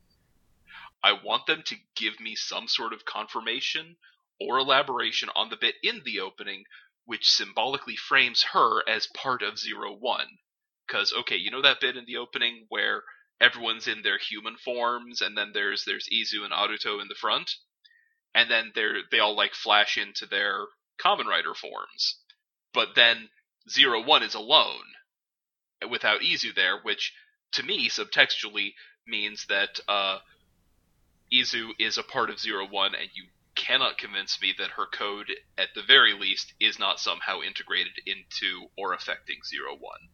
I want them to give me some sort of confirmation or elaboration on the bit in the opening which symbolically frames her as part of Zero One. Because okay, you know that bit in the opening where everyone's in their human forms, and then there's there's Izu and Aruto in the front, and then they're they all like flash into their Kamen Rider forms, but then Zero One is alone without Izu there, which to me subtextually means that uh, Izu is a part of Zero One, and you cannot convince me that her code, at the very least, is not somehow integrated into or affecting Zero One.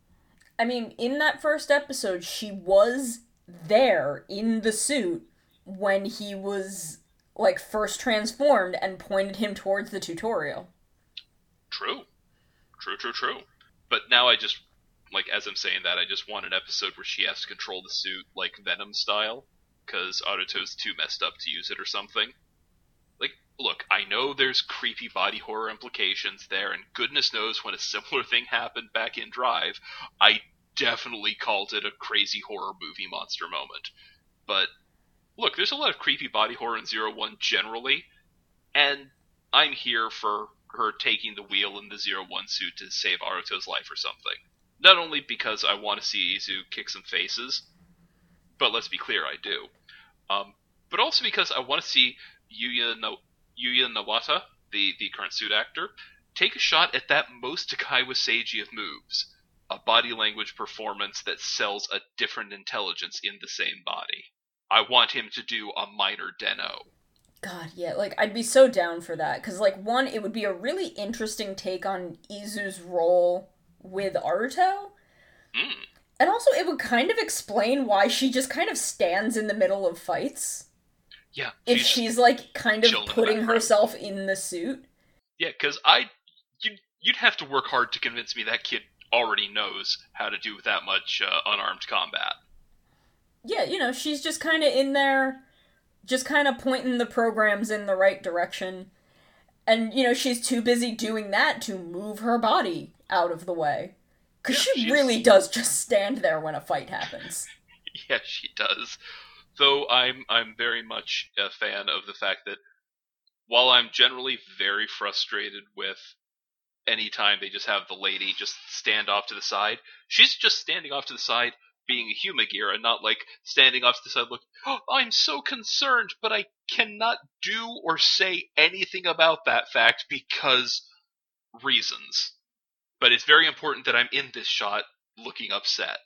I mean, in that first episode, she was there in the suit when he was like first transformed and pointed him towards the tutorial. True. True, true, true. But now I just like as I'm saying that, I just want an episode where she has to control the suit like Venom style, because Aruto's too messed up to use it or something. Look, I know there's creepy body horror implications there, and goodness knows when a similar thing happened back in Drive, I definitely called it a crazy horror movie monster moment. But look, there's a lot of creepy body horror in Zero One generally, and I'm here for her taking the wheel in the Zero One suit to save Aruto's life or something. Not only because I want to see Izu kick some faces, but let's be clear, I do. Um, but also because I want to see Yuya, no- Yuya Nawata, the, the current suit actor, take a shot at that most Takaiwa Seiji of moves a body language performance that sells a different intelligence in the same body. I want him to do a minor Den-O. God, yeah, like I'd be so down for that cuz like one it would be a really interesting take on Izu's role with Aruto. Mm. And also it would kind of explain why she just kind of stands in the middle of fights. Yeah. If she's like kind of chilling in the putting herself in the suit. Yeah, because I, you'd, you'd have to work hard to convince me that kid already knows how to do that much uh, unarmed combat. Yeah, you know, she's just kind of in there, just kind of pointing the programs in the right direction. And, you know, she's too busy doing that to move her body out of the way. Because Yeah, she she's- really does just stand there when a fight happens. Yeah, she does. Though I'm I'm very much a fan of the fact that while I'm generally very frustrated with any time they just have the lady just stand off to the side, she's just standing off to the side being a Humagear and not like standing off to the side looking, oh, I'm so concerned, but I cannot do or say anything about that fact because reasons. But it's very important that I'm in this shot looking upset.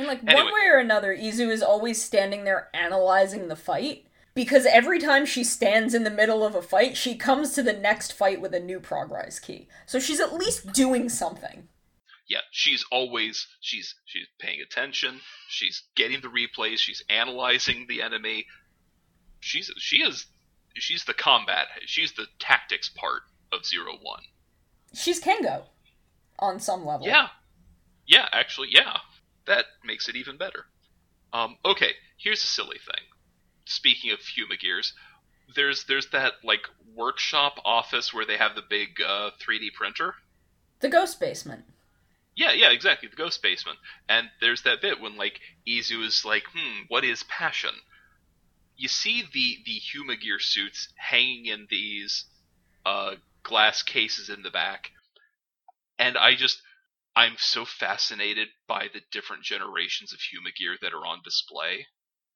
And, like, Anyway. one way or another, Izu is always standing there analyzing the fight. Because every time she stands in the middle of a fight, she comes to the next fight with a new progress key. So she's at least doing something. yeah, she's always she's she's paying attention. She's getting the replays. She's analyzing the enemy. She's she is she's the combat. She's the tactics part of Zero One. She's Kengo. On some level. Yeah, yeah, actually, yeah. That makes it even better. Um, okay, here's a silly thing. Speaking of Humagears, there's there's that like workshop office where they have the big uh, 3D printer. The Ghost Basement. Yeah, yeah, exactly. The ghost basement. And there's that bit when like Izu is like, "Hmm, what is passion?" You see the the Humagear suits hanging in these uh, glass cases in the back, and I just I'm so fascinated by the different generations of Humagear that are on display.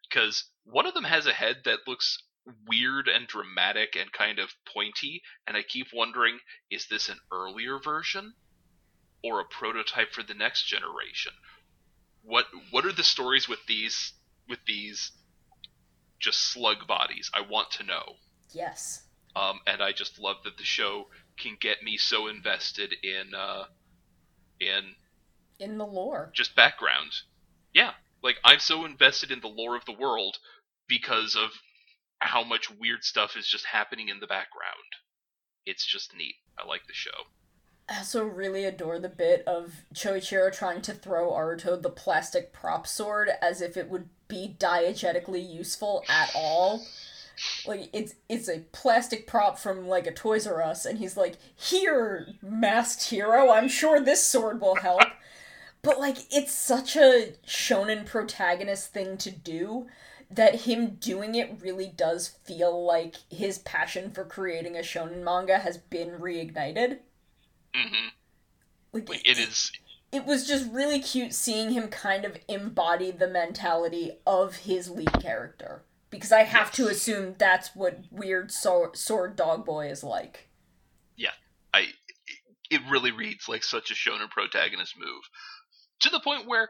Because one of them has a head that looks weird and dramatic and kind of pointy, and I keep wondering, is this an earlier version? or a prototype for the next generation? What what are the stories with these with these just slug bodies? I want to know. Yes. Um, and I just love that the show can get me so invested in uh, in In the lore. just background. Yeah, like I'm so invested in the lore of the world because of how much weird stuff is just happening in the background. It's just neat. I like the show. I also really adore the bit of Choichiro trying to throw Aruto the plastic prop sword as if it would be diegetically useful at all. Like it's it's a plastic prop from like a Toys R Us, and he's like, "Here, masked hero, I'm sure this sword will help." but like, it's such a shonen protagonist thing to do that him doing it really does feel like his passion for creating a shonen manga has been reignited. hmm Like, Like it is. it was just really cute seeing him kind of embody the mentality of his lead character. Because I have to assume that's what weird sword, sword dog boy is like. Yeah, I. It really reads like such a shonen protagonist move, to the point where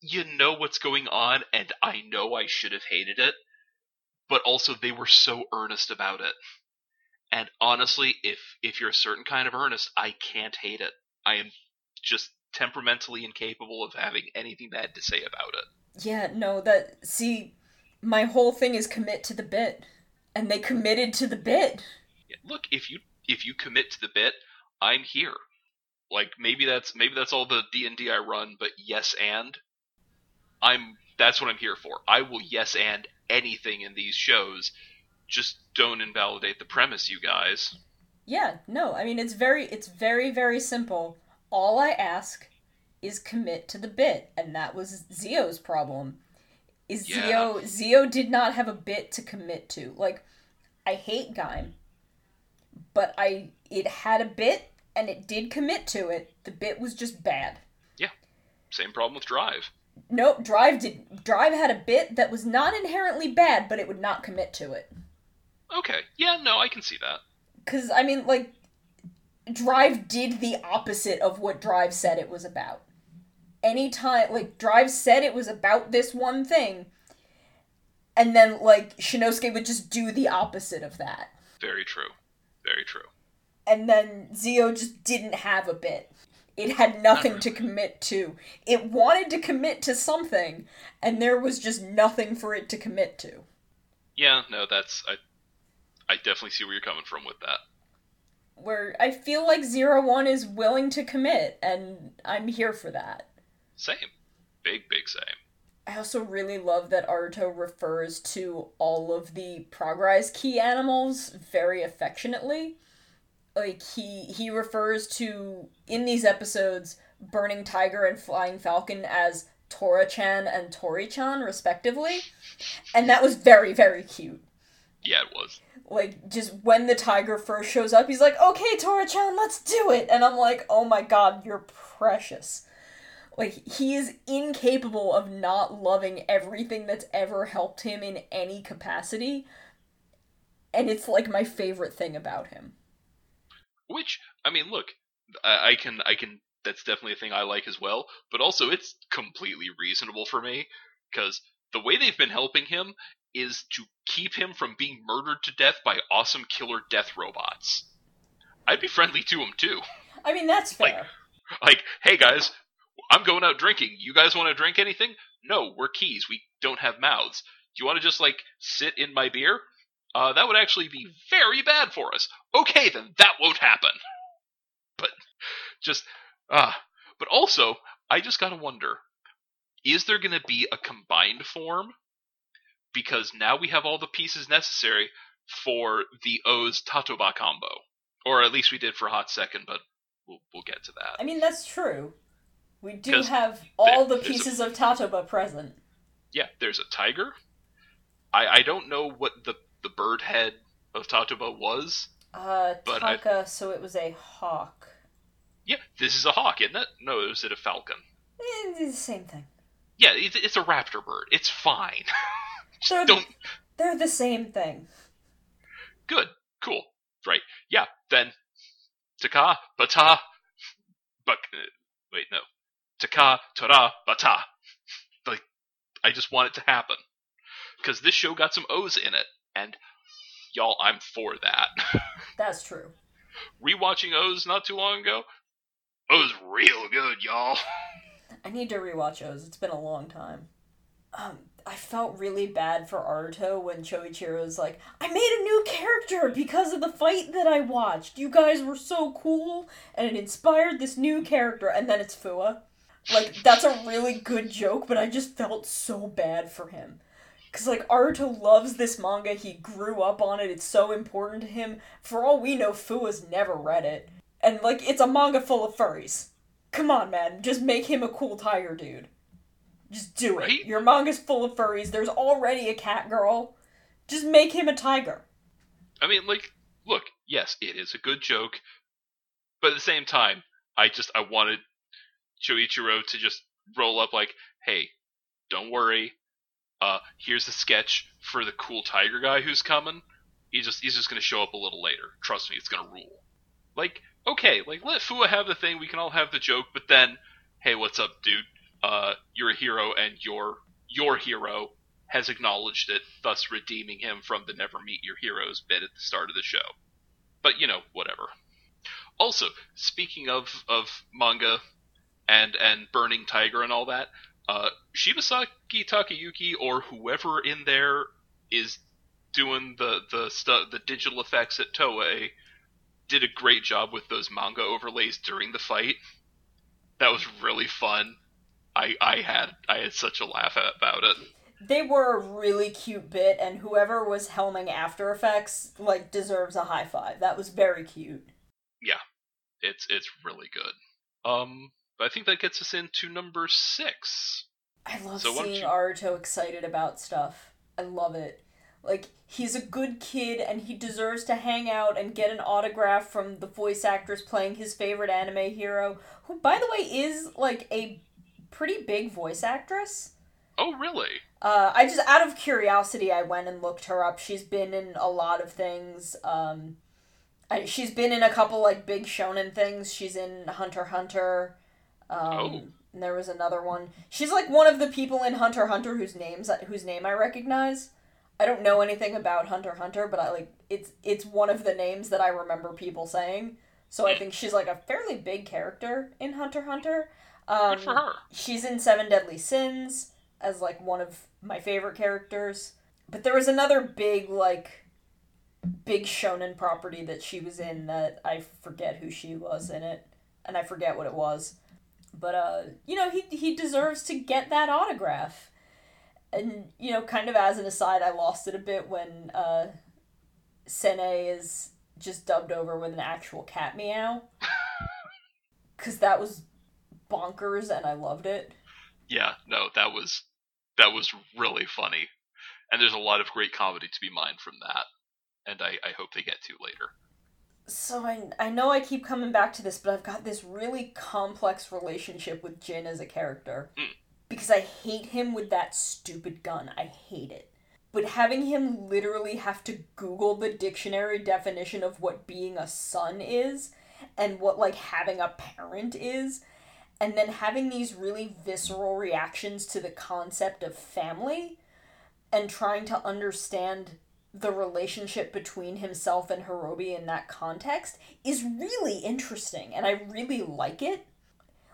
you know what's going on, and I know I should have hated it, but also they were so earnest about it. And honestly, if if you're a certain kind of earnest, I can't hate it. I am just temperamentally incapable of having anything bad to say about it. Yeah, no, that. See, my whole thing is commit to the bit. And they committed to the bit. Look, if you if you commit to the bit, I'm here. Like maybe that's maybe that's all the D and D I run, but yes and I'm that's what I'm here for. I will yes and anything in these shows. Just don't invalidate the premise, you guys. Yeah, no, I mean it's very it's very very simple. All I ask is commit to the bit, and that was Zi-O's problem. Is Yeah. Zi-O Zi-O did not have a bit to commit to. Like I hate Gaim, but I it had a bit and it did commit to it. The bit was just bad. Yeah. Same problem with Drive. Nope, Drive did Drive had a bit that was not inherently bad, but it would not commit to it. Okay, yeah, no, I can see that. Cause I mean, like, Drive did the opposite of what Drive said it was about. Anytime, like, Drive said it was about this one thing, and then, like, Shinnosuke would just do the opposite of that. Very true. Very true. And then Zi-O just didn't have a bit. It had nothing to commit to. It wanted to commit to something, and there was just nothing for it to commit to. Yeah, no, that's I. I definitely see where you're coming from with that. Where I feel like Zero One is willing to commit, and I'm here for that. Same, big, big same. I also really love that Aruto refers to all of the progress key animals very affectionately. Like he he refers to in these episodes Burning Tiger and Flying Falcon as Tora-chan and Tori-chan respectively. And that was very very cute. Yeah, it was. Like just when the tiger first shows up, he's like, "Okay, Tora-chan, let's do it." And I'm like, "Oh my god, you're precious." Like he is incapable of not loving everything that's ever helped him in any capacity. And it's like my favorite thing about him. Which I mean, look, I, I can, I can. That's definitely a thing I like as well. But also, it's completely reasonable for me because the way they've been helping him is to keep him from being murdered to death by awesome killer death robots. I'd be friendly to him too. I mean, that's Like- fair. Like, hey guys, I'm going out drinking. You guys want to drink anything? No, we're keys. We don't have mouths. Do you want to just like sit in my beer? Uh, that would actually be very bad for us. Okay, then that won't happen. But just ah, but also, I just gotta wonder: is there gonna be a combined form? Because now we have all the pieces necessary for the OOO Tatoba combo, or at least we did for a hot second. But we'll we'll get to that. I mean, that's true. We do have all the there's a- pieces of Tatoba present. Yeah, there's a tiger. I I don't know what the the bird head of Tatoba was. Uh, But I- Taka, so it was a hawk. Yeah, this is a hawk, isn't it? No, is it a falcon? Eh, It's the same thing. Yeah, it's, it's a raptor bird. It's fine. They're, don't they're the same thing. good, cool, right? Yeah, then Taka Bata, but uh, wait, no, Taka Tora Bata. Like, I just want it to happen because this show got some OOO in it, and y'all, I'm for that. That's true. Rewatching OOO not too long ago, OOO real good, y'all. I need to rewatch OOO. It's been a long time. Um, I felt really bad for Aruto when Choichiro was like, I made a new character because of the fight that I watched. You guys were so cool, and it inspired this new character, and then it's Fuwa. Like, that's a really good joke, but I just felt so bad for him. Because, like, Aruto loves this manga. He grew up on it. It's so important to him. For all we know, Fuwa's never read it. And, like, it's a manga full of furries. Come on, man. Just make him a cool tiger dude. Just do it. Right? Your manga's full of furries. There's already a cat girl. Just make him a tiger. I mean, like, look, yes, it is a good joke, but at the same time, I just I wanted Choichiro to just roll up like, hey, don't worry. Uh, here's the sketch for the cool tiger guy who's coming. He just he's just gonna show up a little later. Trust me, it's gonna rule. Like, okay, like let Fuwa have the thing, we can all have the joke, but then, hey, what's up, dude? Uh, you're a hero, and your your hero has acknowledged it, thus redeeming him from the never meet your heroes bit at the start of the show. But you know, whatever. Also, speaking of of manga and and Burning Tiger and all that, uh, Shibasaki Takayuki or whoever in there is doing the the stu- the digital effects at Toei did a great job with those manga overlays during the fight. That was really fun. I I had I had such a laugh about it. They were a really cute bit, and whoever was helming After Effects, like, deserves a high five. That was very cute. Yeah, it's it's really good. Um, but I think that gets us into number six. I love So seeing you- Aruto excited about stuff. I love it. Like, he's a good kid and he deserves to hang out and get an autograph from the voice actress playing his favorite anime hero, who, by the way, is, like, a pretty big voice actress. Oh, really? Uh, I just, out of curiosity, I went and looked her up. She's been in a lot of things. Um, I, she's been in a couple, like, big shonen things. She's in Hunter x Hunter. Um, Oh. and there was another one. She's like one of the people in Hunter Hunter whose names whose name I recognize. I don't know anything about Hunter Hunter, but I like it's it's one of the names that I remember people saying. So I think she's like a fairly big character in Hunter Hunter. Um, Good for her. She's in Seven Deadly Sins as like one of my favorite characters. But there was another big like big shonen property that she was in that I forget who she was in it and I forget what it was. But uh you know, he he deserves to get that autograph. And you know, kind of as an aside, I lost it a bit when uh Sene is just dubbed over with an actual cat meow. Cuz that was bonkers and I loved it. Yeah, no, that was that was really funny, and there's a lot of great comedy to be mined from that, and I, I hope they get to later. So I I know I keep coming back to this, but I've got this really complex relationship with Jin as a character. Mm. Because I hate him with that stupid gun. I hate it. But having him literally have to Google the dictionary definition of what being a son is and what like having a parent is and then having these really visceral reactions to the concept of family and trying to understand the relationship between himself and Horobi in that context is really interesting and I really like it.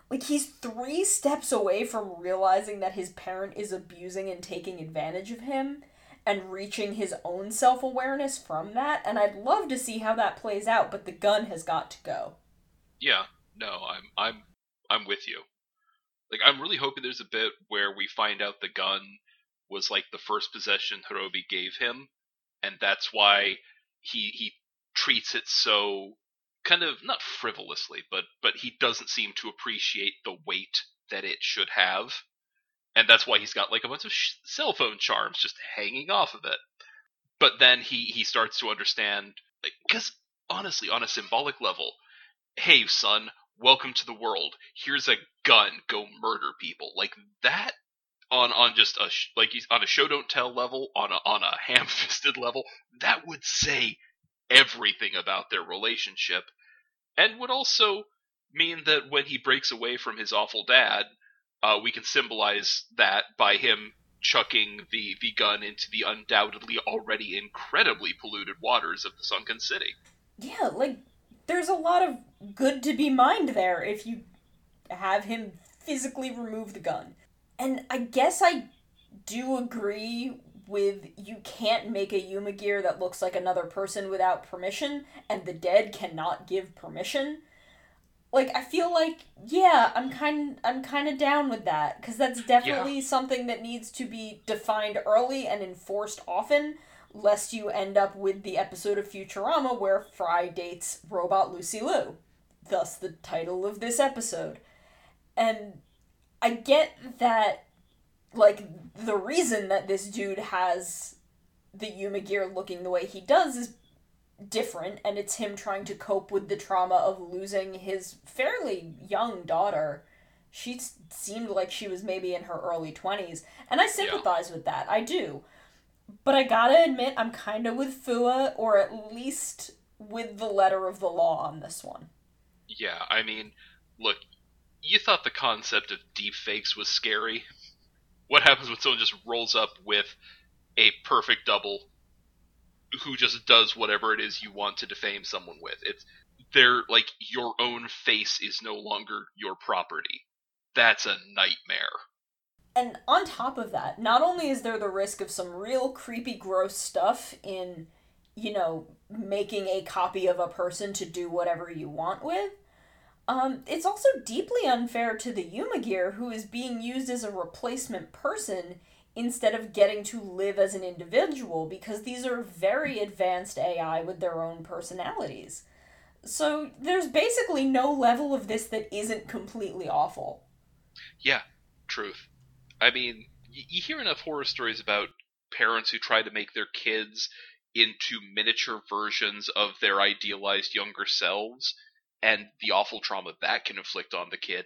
Like he's 3 steps away from realizing that his parent is abusing and taking advantage of him and reaching his own self-awareness from that and I'd love to see how that plays out but the gun has got to go. Yeah, no, I'm I'm I'm with you. Like I'm really hoping there's a bit where we find out the gun was like the first possession Horobi gave him, and that's why he he treats it so kind of not frivolously, but but he doesn't seem to appreciate the weight that it should have, and that's why he's got like a bunch of sh- cell phone charms just hanging off of it. But then he he starts to understand because honestly, on a symbolic level, hey son, welcome to the world. Here's a gun. Go murder people. Like that on on just a sh- like he's on a show don't tell level, on a on a ham fisted level. That would say everything about their relationship, and would also mean that when he breaks away from his awful dad, uh, we can symbolize that by him chucking the the gun into the undoubtedly already incredibly polluted waters of the sunken city. Yeah, like there's a lot of good to be mined there if you have him physically remove the gun. And I guess I do agree with you can't make a HumaGear that looks like another person without permission, and the dead cannot give permission. like I feel like yeah, I'm kind I'm kind of down with that cuz that's definitely yeah. something that needs to be defined early and enforced often lest you end up with the episode of Futurama where Fry dates robot Lucy Liu. Thus the title of this episode. And I get that like the reason that this dude has the HumaGear looking the way he does is different and it's him trying to cope with the trauma of losing his fairly young daughter. She seemed like she was maybe in her early 20s and i sympathize yeah. with that i do. But i gotta admit i'm kind of with Fuwa or at least with the letter of the law on this one. Yeah i mean look you thought the concept of deep fakes was scary what happens when someone just rolls up with a perfect double who just does whatever it is you want to defame someone with. It's they're like your own face is no longer your property. That's a nightmare. And on top of that, not only is there the risk of some real creepy gross stuff in, you know, making a copy of a person to do whatever you want with, um, it's also deeply unfair to the HumaGear who is being used as a replacement person instead of getting to live as an individual because these are very advanced AI with their own personalities. So there's basically no level of this that isn't completely awful. Yeah, truth. I mean, you hear enough horror stories about parents who try to make their kids into miniature versions of their idealized younger selves and the awful trauma that can inflict on the kid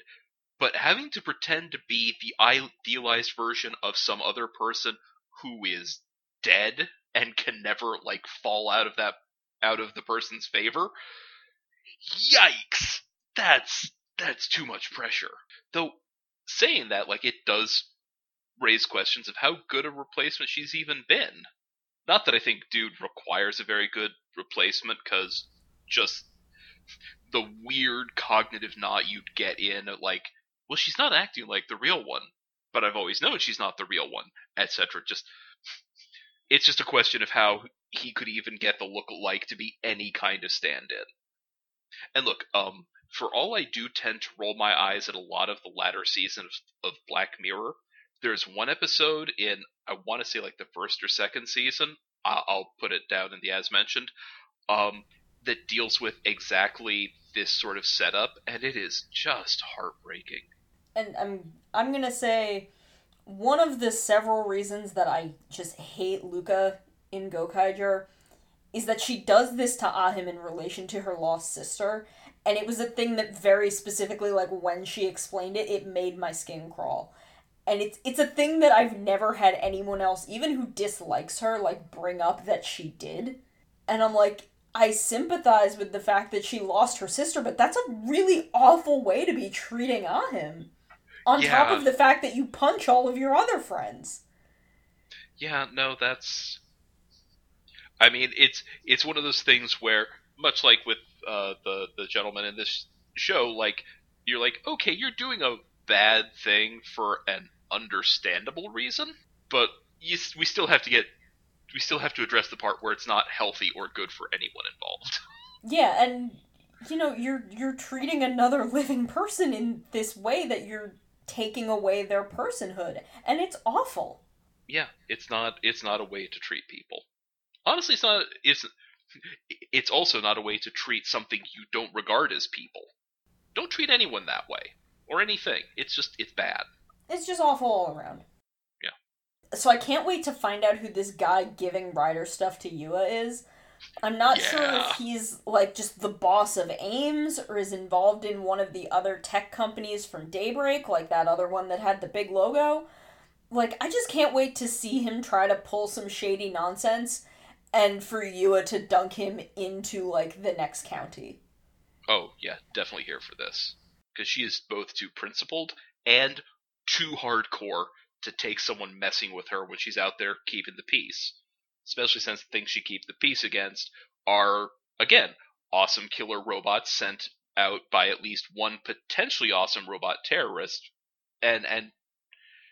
but having to pretend to be the idealized version of some other person who is dead and can never like fall out of that out of the person's favor yikes! That's that's too much pressure. Though saying that like it does raise questions of how good a replacement she's even been. Not that i think dude requires a very good replacement because just the weird cognitive knot you'd get in like well, she's not acting like the real one, but I've always known she's not the real one, etc. Just it's just a question of how he could even get the look like to be any kind of stand-in. And look, um, for all I do tend to roll my eyes at a lot of the latter seasons of Black Mirror, there's one episode in I want to say like the first or second season. I'll put it down in the as mentioned. Um, that deals with exactly this sort of setup, and it is just heartbreaking and I'm I'm gonna say one of the several reasons that I just hate Luca in Gokaiger is that she does this to ah Ahim in relation to her lost sister, and it was a thing that very specifically, like when she explained it, it made my skin crawl. And it's it's a thing that I've never had anyone else, even who dislikes her, like bring up that she did. And I'm like, I sympathize with the fact that she lost her sister, but that's a really awful way to be treating Ahim. On yeah. top of the fact that you punch all of your other friends. Yeah, no, that's. I mean, it's it's one of those things where, much like with uh, the the gentleman in this show, like you're like, okay, you're doing a bad thing for an understandable reason, but you, we still have to get we still have to address the part where it's not healthy or good for anyone involved. Yeah, and you know, you're you're treating another living person in this way that you're taking away their personhood and it's awful. Yeah it's not it's not a way to treat people. Honestly it's not it's it's also not a way to treat something you don't regard as people. Don't treat anyone that way or anything. It's just it's bad. It's just awful all around so i can't wait to find out who this guy giving rider stuff to yua is I'm not yeah. sure if he's like just the boss of AIMS or is involved in one of the other tech companies from Daybreak, like that other one that had the big logo. Like, I just can't wait to see him try to pull some shady nonsense and for Yua to dunk him into like the next county. Oh, yeah, definitely here for this. Because she is both too principled and too hardcore to take someone messing with her when she's out there keeping the peace especially since the things she keeps the peace against are, again, awesome killer robots sent out by at least one potentially awesome robot terrorist, and and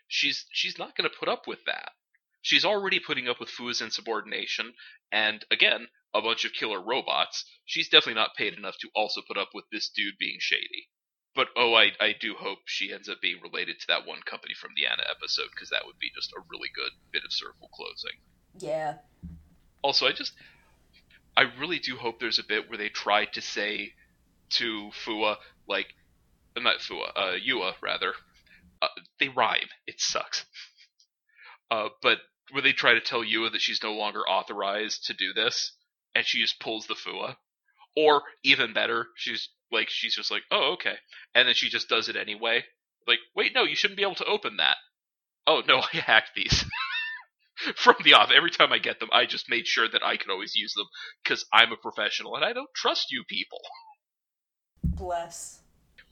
she's she's not going to put up with that. She's already putting up with Fuwa's insubordination, and again, a bunch of killer robots, she's definitely not paid enough to also put up with this dude being shady. But oh, I, I do hope she ends up being related to that one company from the Anna episode because that would be just a really good bit of circle closing. Yeah. Also, I just I really do hope there's a bit where they try to say to Fuwa like not Fuwa, uh, Yua rather. Uh, they rhyme. It sucks. Uh, but where they try to tell Yua that she's no longer authorized to do this, and she just pulls the Fuwa. Or even better, she's like she's just like, oh okay, and then she just does it anyway. Like, wait, no, you shouldn't be able to open that. Oh no, I hacked these from the off. Every time I get them, I just made sure that I could always use them because I'm a professional and I don't trust you people. Bless.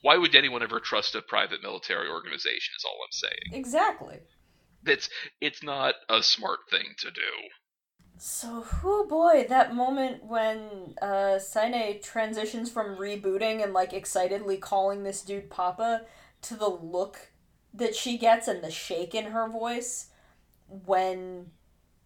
Why would anyone ever trust a private military organization? Is all I'm saying. Exactly. It's it's not a smart thing to do. So, oh boy, that moment when uh, Sene transitions from rebooting and like excitedly calling this dude Papa to the look that she gets and the shake in her voice when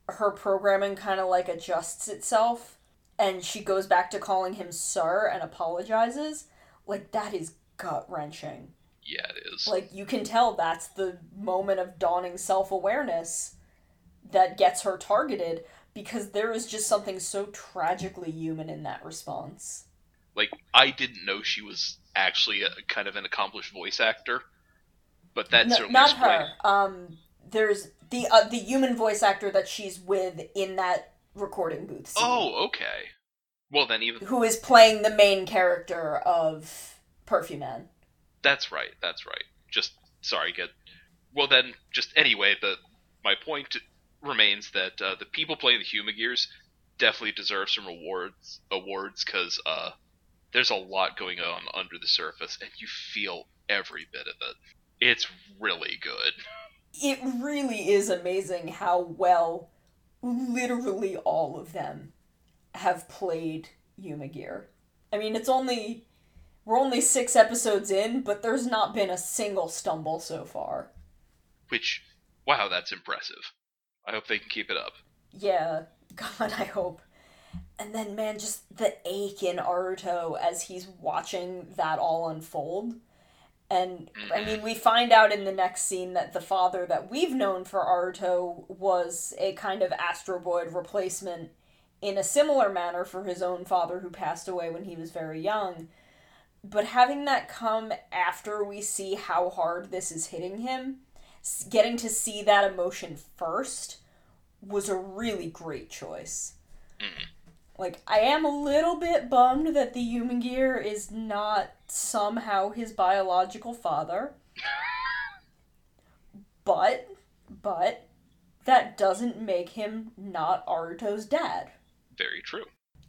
her programming kind of like adjusts itself and she goes back to calling him sir and apologizes, like that is gut wrenching. Yeah, it is. Like you can tell that's the moment of dawning self awareness that gets her targeted because there is just something so tragically human in that response. Like I didn't know she was actually a kind of an accomplished voice actor, but that's No, certainly not her. Um, there's the uh, the human voice actor that she's with in that recording booth. scene, Oh, okay. Well, then even who is playing the main character of Perfume Man. that's right. That's right. Just sorry, get. Well, then just anyway, the my point remains that uh, the people playing the HumaGears definitely deserve some rewards awards because uh, there's a lot going on under the surface, and you feel every bit of it. It's really good. It really is amazing how well literally all of them have played HumaGear. I mean, it's only we're only six episodes in, but there's not been a single stumble so far. Which, wow, that's impressive. I hope they can keep it up. Yeah, God, I hope. And then, man, just the ache in Aruto as he's watching that all unfold. And I mean, we find out in the next scene that the father that we've known for Aruto was a kind of Astro replacement in a similar manner for his own father who passed away when he was very young. But having that come after we see how hard this is hitting him, getting to see that emotion first was a really great choice. Mm-hmm. Like, I am a little bit bummed that the HumaGear is not somehow his biological father. but, but, that doesn't make him not Aruto's dad. Very true.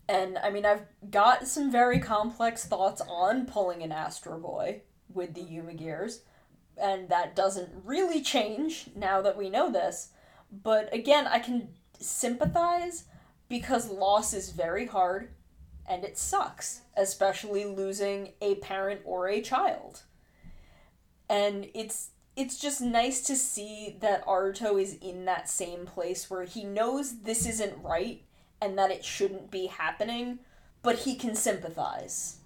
And I mean, I've got some very complex thoughts on pulling an Astro Boy with the HumaGears, and that doesn't really change now that we know this. But again, I can sympathize because loss is very hard and it sucks, especially losing a parent or a child. And it's it's just nice to see that Aruto is in that same place where he knows this isn't right and that it shouldn't be happening, but he can sympathize.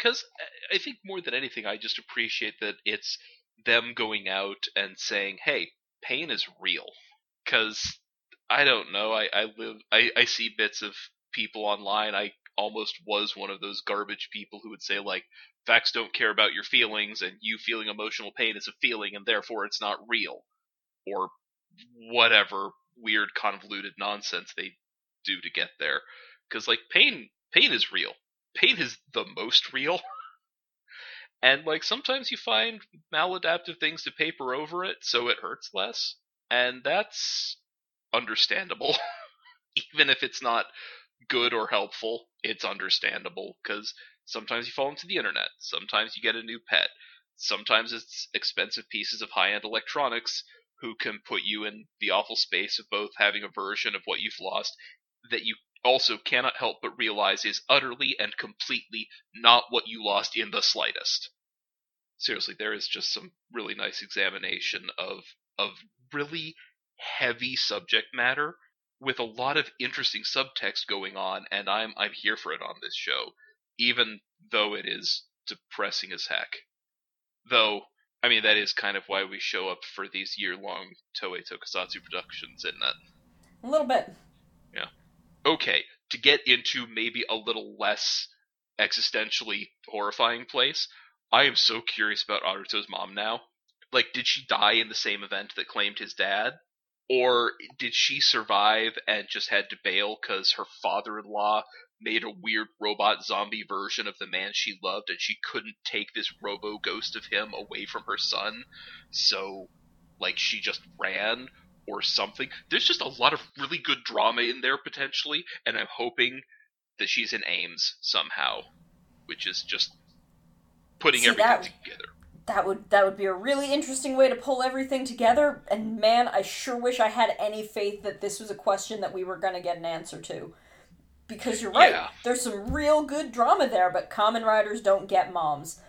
Because uh, I think more than anything, I just appreciate that it's them going out and saying, "Hey, pain is real." Because I don't know, I I live, I I see bits of people online. I almost was one of those garbage people who would say like, "Facts don't care about your feelings, and you feeling emotional pain is a feeling, and therefore it's not real," or whatever weird convoluted nonsense they do to get there. Because like pain, pain is real pain is the most real. and like sometimes you find maladaptive things to paper over it so it hurts less. And that's understandable. Even if it's not good or helpful, it's understandable because sometimes you fall into the internet, sometimes you get a new pet, sometimes it's expensive pieces of high end electronics who can put you in the awful space of both having a version of what you've lost that you also cannot help but realize is utterly and completely not what you lost in the slightest. Seriously, there is just some really nice examination of of really heavy subject matter with a lot of interesting subtext going on, and I'm I'm here for it on this show, even though it is depressing as heck. Though, I mean, that is kind of why we show up for these year-long Toei Tokusatsu productions, isn't it? A little bit. Yeah. Okay, to get into maybe a little less existentially horrifying place, I am so curious about Aruto's mom now. Like, did she die in the same event that claimed his dad? Or did she survive and just had to bail because her father in law made a weird robot zombie version of the man she loved and she couldn't take this robo ghost of him away from her son? So, like, she just ran or something. There's just a lot of really good drama in there potentially, and I'm hoping that she's in AIMS somehow, which is just putting See, everything that- together. That would that would be a really interesting way to pull everything together. And man, I sure wish I had any faith that this was a question that we were gonna get an answer to. Because you're right, Yeah. there's some real good drama there, but Kamen Riders don't get moms.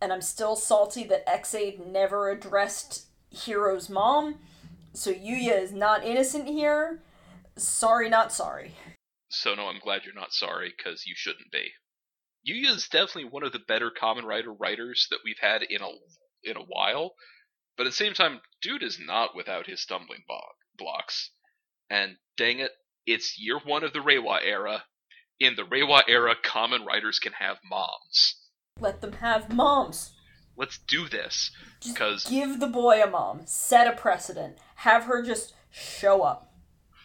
And I'm still salty that Ex-Aid never addressed Hero's mom. So Yuya is not innocent here. Sorry, not sorry. So no, I'm glad you're not sorry because you shouldn't be. Yuya is definitely one of the better Kamen Rider writers that we've had in a in a while, but at the same time, dude is not without his stumbling bo- blocks. And dang it, it's year one of the Reiwa era. In the Reiwa era, Kamen Riders can have moms. Let them have moms. Let's do this Just because give the boy a mom. Set a precedent. Have her just show up.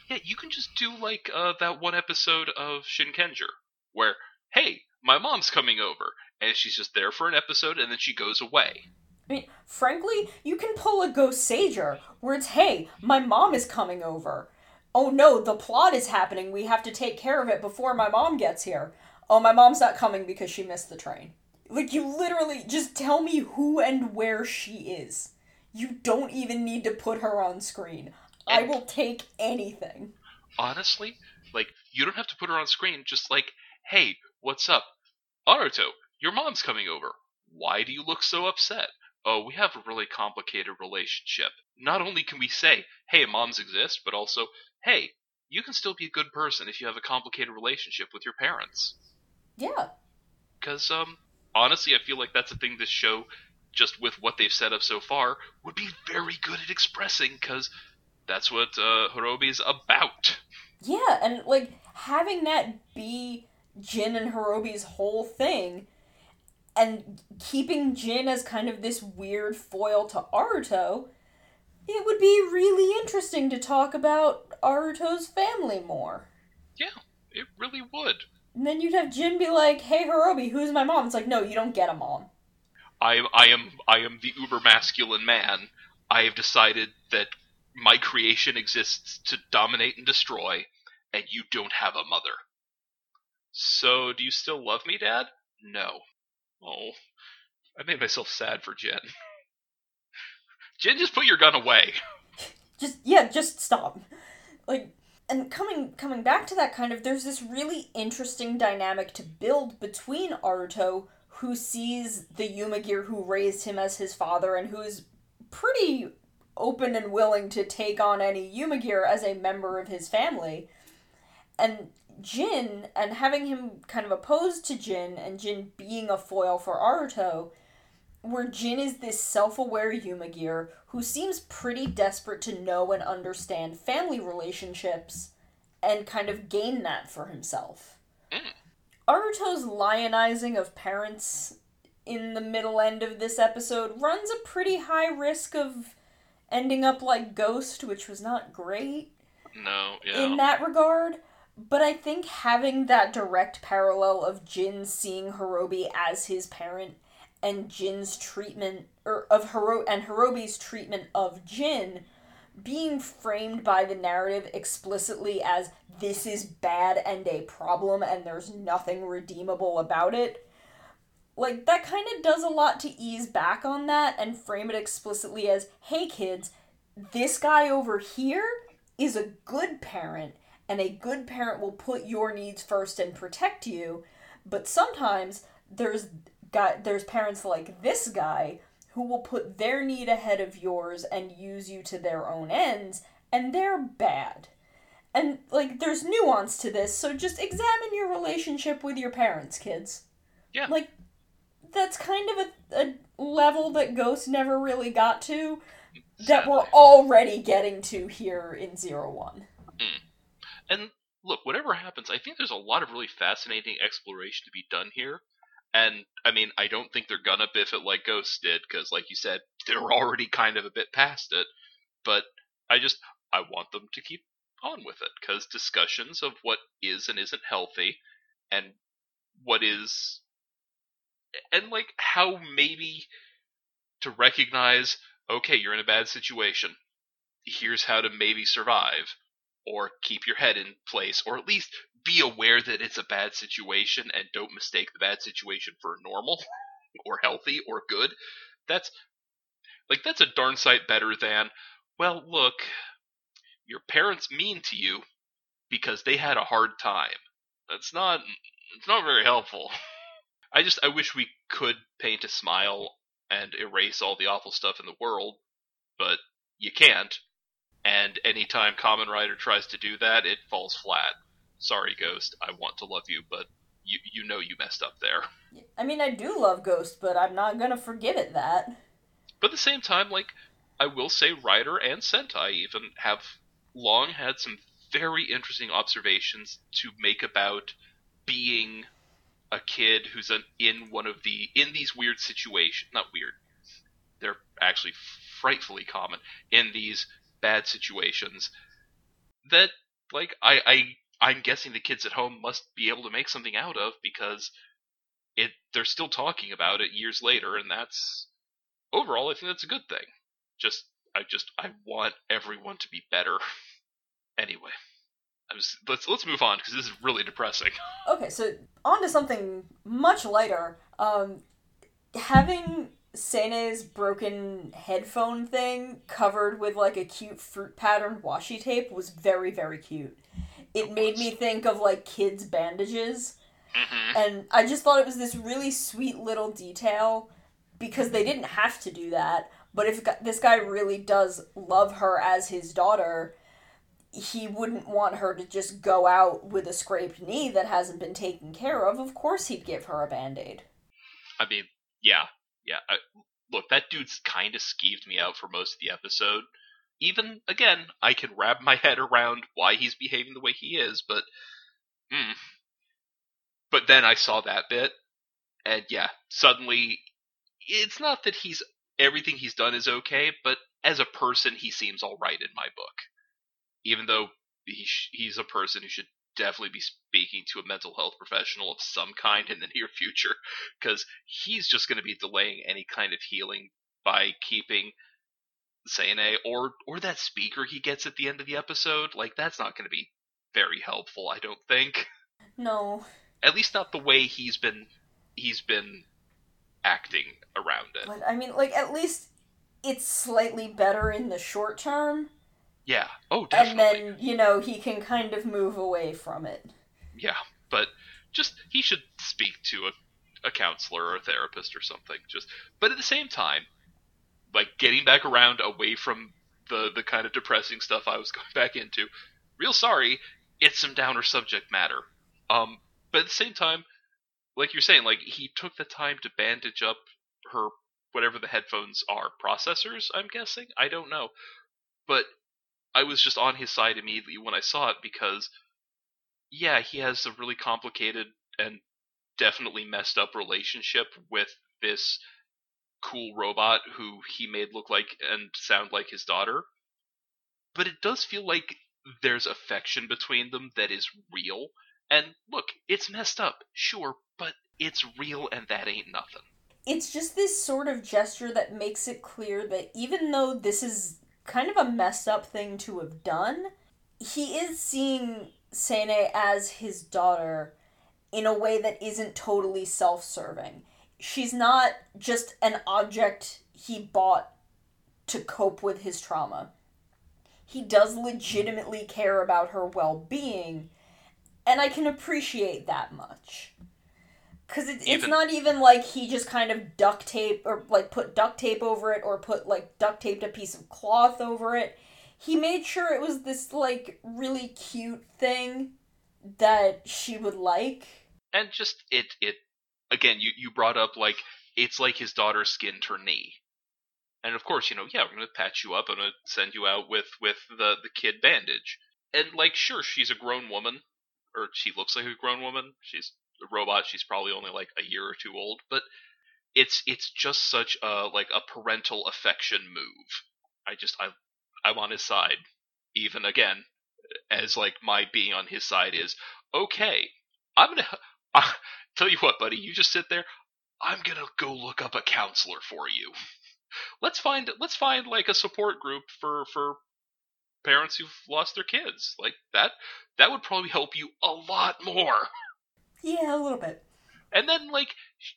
Yeah, you can just do like uh, that one episode of Shinkenger, where, hey, my mom's coming over, and she's just there for an episode, and then she goes away. I mean, frankly, you can pull a Ghost Sager where it's, hey, my mom is coming over. Oh no, the plot is happening. We have to take care of it before my mom gets here. Oh, my mom's not coming because she missed the train. Like, you literally just tell me who and where she is. You don't even need to put her on screen. I will take anything. Honestly, like, you don't have to put her on screen, just like, hey, what's up? Naruto, your mom's coming over. Why do you look so upset? Oh, we have a really complicated relationship. Not only can we say, hey, moms exist, but also, hey, you can still be a good person if you have a complicated relationship with your parents. Yeah. because um honestly i feel like that's a thing this show just with what they've set up so far would be very good at expressing because that's what uh Horobi's about Yeah, and like having that be Jin and Horobi's whole thing and keeping Jin as kind of this weird foil to Aruto, it would be really interesting to talk about Aruto's family more. yeah it really would And then you'd have Jin be like, "Hey Horobi, who's my mom?" It's like, "No, you don't get a mom." i am i am i am the uber masculine man. I have decided that my creation exists to dominate and destroy and you don't have a mother. So do you still love me dad? No. Oh i made myself sad for Jin Jin just put your gun away. Just yeah just stop. Like and coming coming back to that kind of there's this really interesting dynamic to build between Aruto who sees the HumaGear who raised him as his father and who's pretty open and willing to take on any HumaGear as a member of his family. And Jin and having him kind of opposed to Jin and Jin being a foil for Aruto where Jin is this self aware HumaGear who seems pretty desperate to know and understand family relationships and kind of gain that for himself. Mm. Aruto's lionizing of parents in the middle end of this episode runs a pretty high risk of ending up like Ghost, which was not great No, yeah. in that regard. But I think having that direct parallel of Jin seeing Horobi as his parent and Jin's treatment or of Hiro and Horobi's treatment of Jin being framed by the narrative explicitly as this is bad and a problem and there's nothing redeemable about it. Like that kind of does a lot to ease back on that and frame it explicitly as hey kids, this guy over here is a good parent and a good parent will put your needs first and protect you but sometimes there's guy there's parents like this guy who will put their need ahead of yours and use you to their own ends and they're bad And like there's nuance to this, so just examine your relationship with your parents, kids. Yeah. Like that's kind of a, a level that Ghost never really got to that we're already getting to here in Zero One. Mm. And look, whatever happens, I think there's a lot of really fascinating exploration to be done here. And I mean, I don't think they're gonna biff it like Ghost did, because like you said, they're already kind of a bit past it. But I just I want them to keep on with it, because discussions of what is and isn't healthy, and what is, and like how maybe to recognize, okay, you're in a bad situation. Here's how to maybe survive, or keep your head in place, or at least be aware that it's a bad situation and don't mistake the bad situation for normal or healthy or good. That's like that's a darn sight better than, well, look, your parents mean to you because they had a hard time. That's not it's not very helpful. I just I wish we could paint a smile and erase all the awful stuff in the world, but you can't. And anytime Kamen Rider tries to do that, it falls flat sorry, Ghost, I want to love you, but you you know you messed up there. I mean, I do love Ghost, but I'm not gonna forgive it that. But at the same time, like I will say, Rider and Sentai even have long had some very interesting observations to make about being a kid who's an, in one of the in these weird situations. Not weird. They're actually frightfully common in these bad situations. That like I I I'm guessing the kids at home must be able to make something out of because it they're still talking about it years later, and that's overall I think that's a good thing. Just I just I want everyone to be better. anyway, let's let's move on because this is really depressing. Okay, so on to something much lighter. Um, having Sene's broken headphone thing covered with like a cute fruit patterned washi tape was very very cute it made me think of like kids' bandages. Mm-hmm. And I just thought it was this really sweet little detail because they didn't have to do that. But if this guy really does love her as his daughter, he wouldn't want her to just go out with a scraped knee that hasn't been taken care of. Of course, he'd give her a band aid. I mean, yeah, yeah. I, look, that dude's kind of skeeved me out for most of the episode even again, I can wrap my head around why he's behaving the way he is, but mm. but then I saw that bit, and yeah, suddenly it's not that he's everything he's done is okay, but as a person, he seems all right in my book. Even though he sh- he's a person who should definitely be speaking to a mental health professional of some kind in the near future, because he's just going to be delaying any kind of healing by keeping Sene or or that speaker he gets at the end of the episode, like that's not going to be very helpful, I don't think. No. At least not the way he's been he's been acting around it. But I mean, like at least it's slightly better in the short term. Yeah. Oh, definitely. And then, you know, he can kind of move away from it. Yeah, but just he should speak to a a counselor or a therapist or something. Just but at the same time, like getting back around away from the the kind of depressing stuff I was going back into. Real sorry, it's some downer subject matter. Um, but at the same time, like you're saying, like he took the time to bandage up her whatever the headphones are processors. I'm guessing. I don't know, but I was just on his side immediately when I saw it because, yeah, he has a really complicated and definitely messed up relationship with this cool robot who he made look like and sound like his daughter. But it does feel like there's affection between them that is real. And look, it's messed up, sure, but it's real and that ain't nothing. It's just this sort of gesture that makes it clear that even though this is kind of a messed up thing to have done, he is seeing Sene as his daughter in a way that isn't totally self serving she's not just an object he bought to cope with his trauma. He does legitimately care about her well being, and I can appreciate that much. Because it, it's not even like he just kind of duct tape or like put duct tape over it or put like duct taped a piece of cloth over it. he made sure it was this like really cute thing that she would like. And just it it again, you you brought up like it's like his daughter skinned her knee. And of course, you know, yeah, we're gonna patch you up. I'm gonna send you out with with the the kid bandage. And like, sure, she's a grown woman, or she looks like a grown woman. She's a robot. She's probably only like a year or two old, but it's it's just such a like a parental affection move. I just I I'm on his side, even again as like my being on his side is okay. I'm gonna uh, tell you what, buddy. You just sit there. I'm gonna go look up a counselor for you. Let's find let's find like a support group for for parents who've lost their kids. Like that that would probably help you a lot more. Yeah, a little bit. And then like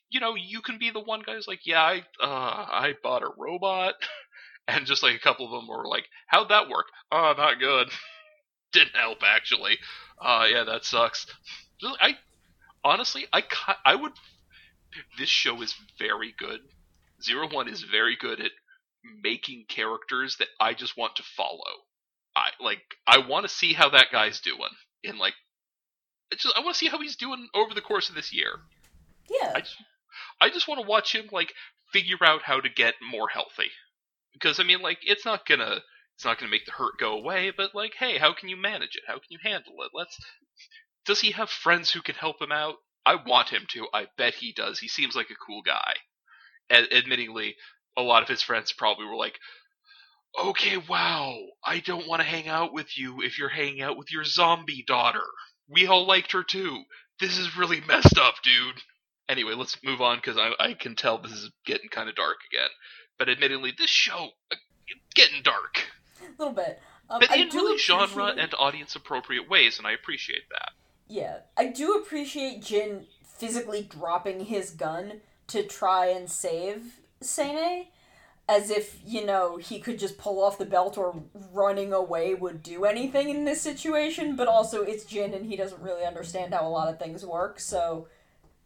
you know, you can be the one guy who's like, "Yeah, I uh I bought a robot." And just like a couple of them were like, "How'd that work?" "Oh, not good." Didn't help actually. Uh yeah, that sucks. I honestly, I I would this show is very good. Zero One is very good at making characters that I just want to follow. I like I want to see how that guy's doing in like just I want to see how he's doing over the course of this year. Yeah. I just I just want to watch him like figure out how to get more healthy. Because I mean like it's not going to it's not going to make the hurt go away, but like hey, how can you manage it? How can you handle it? Let's Does he have friends who can help him out? I want him to. I bet he does. He seems like a cool guy. Ad- admittingly, a lot of his friends probably were like, okay, wow, I don't want to hang out with you if you're hanging out with your zombie daughter. We all liked her too. This is really messed up, dude. Anyway, let's move on because I, I can tell this is getting kind of dark again. But admittedly, this show uh, getting dark. A little bit. Um, But in really genre and audience appropriate ways, and I appreciate that. Yeah, I do appreciate Jin physically dropping his gun to try and save Sene, as if, you know, he could just pull off the belt or running away would do anything in this situation, but also it's Jin and he doesn't really understand how a lot of things work, so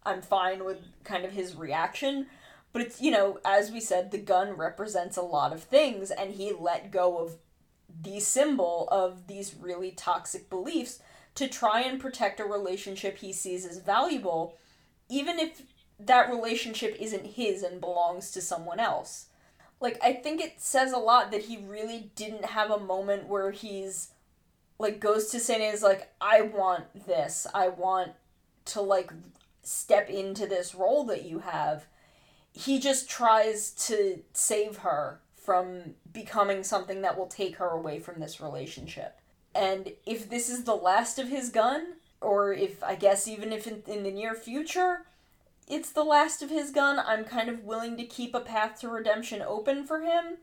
I'm fine with kind of his reaction. But it's, you know, as we said, the gun represents a lot of things, and he let go of the symbol of these really toxic beliefs to try and protect a relationship he sees as valuable, even if that relationship isn't his and belongs to someone else. Like, I think it says a lot that he really didn't have a moment where he's, like, goes to and is like, I want this. I want to, like, step into this role that you have. He just tries to save her from becoming something that will take her away from this relationship. And if this is the last of his gun, or if I guess even if in, in the near future it's the last of his gun, I'm kind of willing to keep a path to redemption open for him.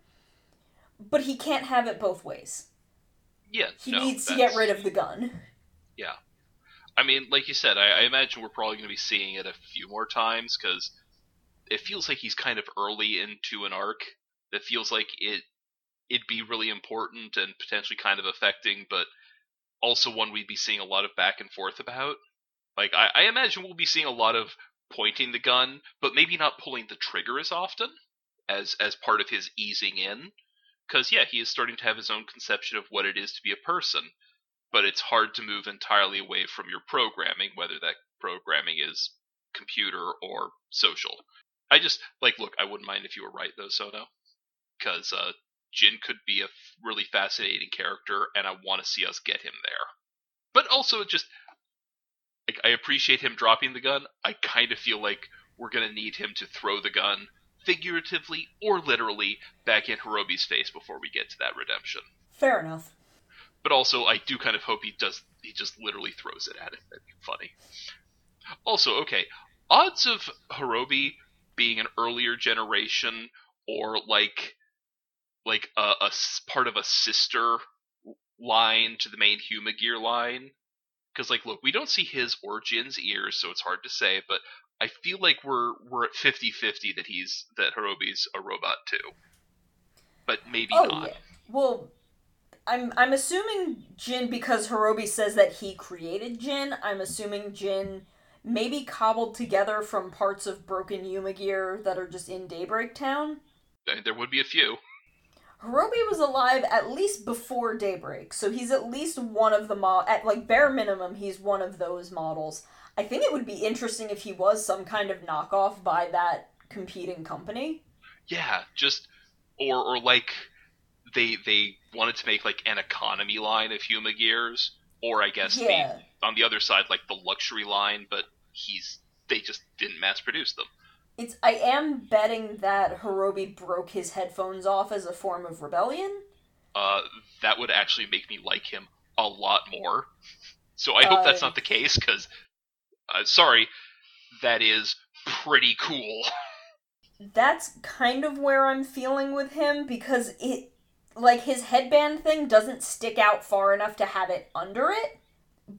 But he can't have it both ways. Yeah, He no, needs to get rid of the gun. Yeah. I mean, like you said, I, I imagine we're probably going to be seeing it a few more times because it feels like he's kind of early into an arc that feels like it it'd be really important and potentially kind of affecting, but also one we'd be seeing a lot of back and forth about. Like I, I imagine we'll be seeing a lot of pointing the gun, but maybe not pulling the trigger as often as as part of his easing in. Because yeah, he is starting to have his own conception of what it is to be a person but it's hard to move entirely away from your programming, whether that programming is computer or social. I just like look. I wouldn't mind if you were right though, Sono, because uh, Jin could be a really fascinating character, and I want to see us get him there. But also, just like I appreciate him dropping the gun. I kind of feel like we're gonna need him to throw the gun, figuratively or literally, back in Horobi's face before we get to that redemption Fair enough. but also I do kind of hope he does he just literally throws it at him. That'd be funny. Also, okay, odds of Hirobi being an earlier generation or like like a part of a sister line to the main HumaGear line. Because like, look, we don't see his or Jin's ears, so it's hard to say. But I feel like we're we're at 50-50 that he's that Horobi's a robot too. But maybe Oh not. yeah. Well, I'm I'm assuming Jin because Hirobi says that he created Jin. I'm assuming Jin maybe cobbled together from parts of broken HumaGear that are just in Daybreak Town. There would be a few. Horobi was alive at least before Daybreak, so he's at least one of the mo- at like bare minimum he's one of those models. I think it would be interesting if he was some kind of knockoff by that competing company. Yeah, just or or like they they wanted to make like an economy line of HumaGears, or I guess Yeah. the on the other side like the luxury line, but he's they just didn't mass produce them. It's I am betting that Horobi broke his headphones off as a form of rebellion. Uh, that would actually make me like him a lot more. So I hope that's Uh, not the case, because uh, sorry, that is pretty cool. That's kind of where I'm feeling with him because it like his headband thing doesn't stick out far enough to have it under it.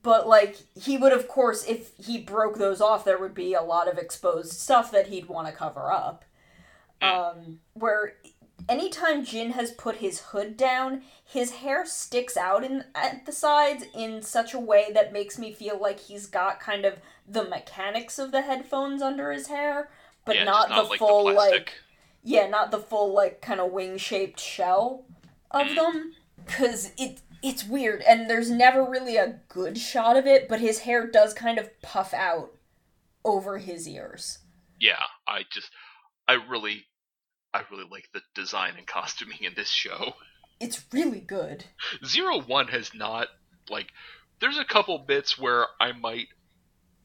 But like he would of course if he broke those off there would be a lot of exposed stuff that he'd want to cover up. Um where anytime Jin has put his hood down, his hair sticks out in at the sides in such a way that makes me feel like he's got kind of the mechanics of the headphones under his hair, but yeah, not, not the like full the like yeah, not the full like kind of wing shaped shell of Mm. them cuz it it's weird and there's never really a good shot of it, but his hair does kind of puff out over his ears. yeah, I just I really I really like the design and costuming in this show. It's really good. Zero One has not like. There's a couple bits where I might,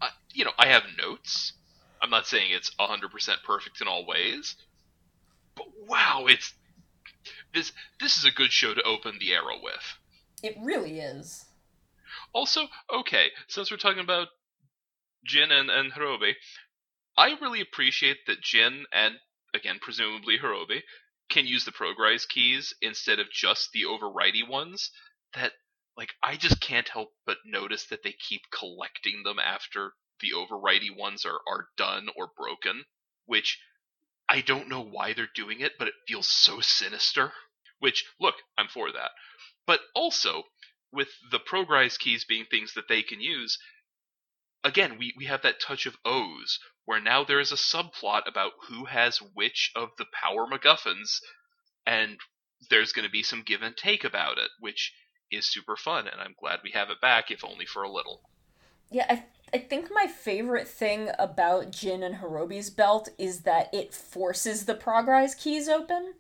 I, you know, I have notes. I'm not saying it's 100% perfect in all ways, but wow, it's this. This is a good show to open the arrow with. It really is. Also, okay, since we're talking about Jin and, and Horobi, I really appreciate that Jin and, again, presumably Horobi, can use the progrise keys instead of just the overridey ones. That, like, I just can't help but notice that they keep collecting them after the overridey ones are, are done or broken, which I don't know why they're doing it, but it feels so sinister. Which, look, I'm for that. But also, with the progrise keys being things that they can use, again, we, we have that touch of OOO, where now there is a subplot about who has which of the power MacGuffins, and there's going to be some give and take about it, which is super fun, and I'm glad we have it back, if only for a little. Yeah, I I think my favorite thing about Jin and Horobi's belt is that it forces the progrise keys open.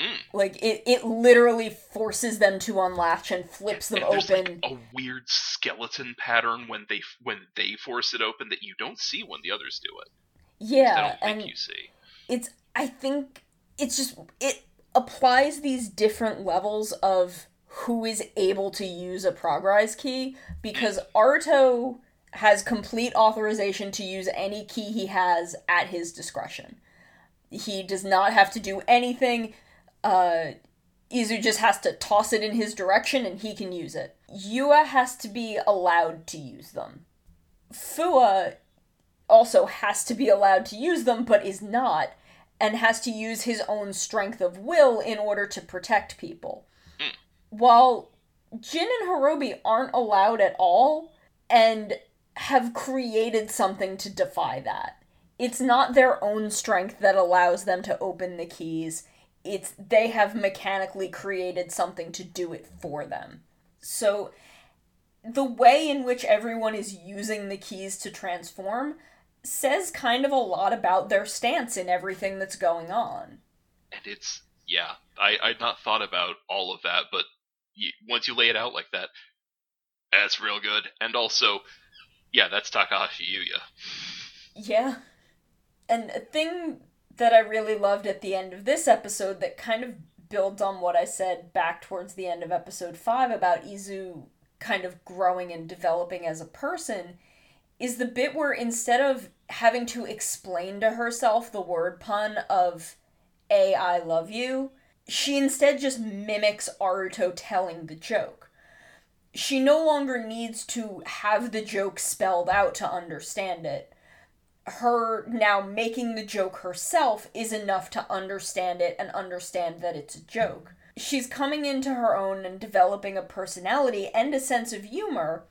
Mm. Like it, it literally forces them to unlatch and flips them and open. like a weird skeleton pattern when they when they force it open that you don't see when the others do it. I yeah, and you see. it's I think it's just it applies these different levels of who is able to use a progrise key because Aruto has complete authorization to use any key he has at his discretion. He does not have to do anything. Uh, Izu just has to toss it in his direction and he can use it. Yua has to be allowed to use them. Fua also has to be allowed to use them but is not and has to use his own strength of will in order to protect people. While Jin and Horobi aren't allowed at all and have created something to defy that. It's not their own strength that allows them to open the keys. It's they have mechanically created something to do it for them. So the way in which everyone is using the keys to transform says kind of a lot about their stance in everything that's going on. And it's yeah, I I'd not thought about all of that, but you, once you lay it out like that, that's real good. And also, yeah, that's Takahashi Yuya. Yeah. And a thing that I really loved at the end of this episode that kind of builds on what I said back towards the end of episode 5 about Izu kind of growing and developing as a person is the bit where instead of having to explain to herself the word pun of A, I love you, she instead just mimics Aruto telling the joke. She no longer needs to have the joke spelled out to understand it her now making the joke herself is enough to understand it and understand that it's a joke. She's coming into her own and developing a personality and a sense of humor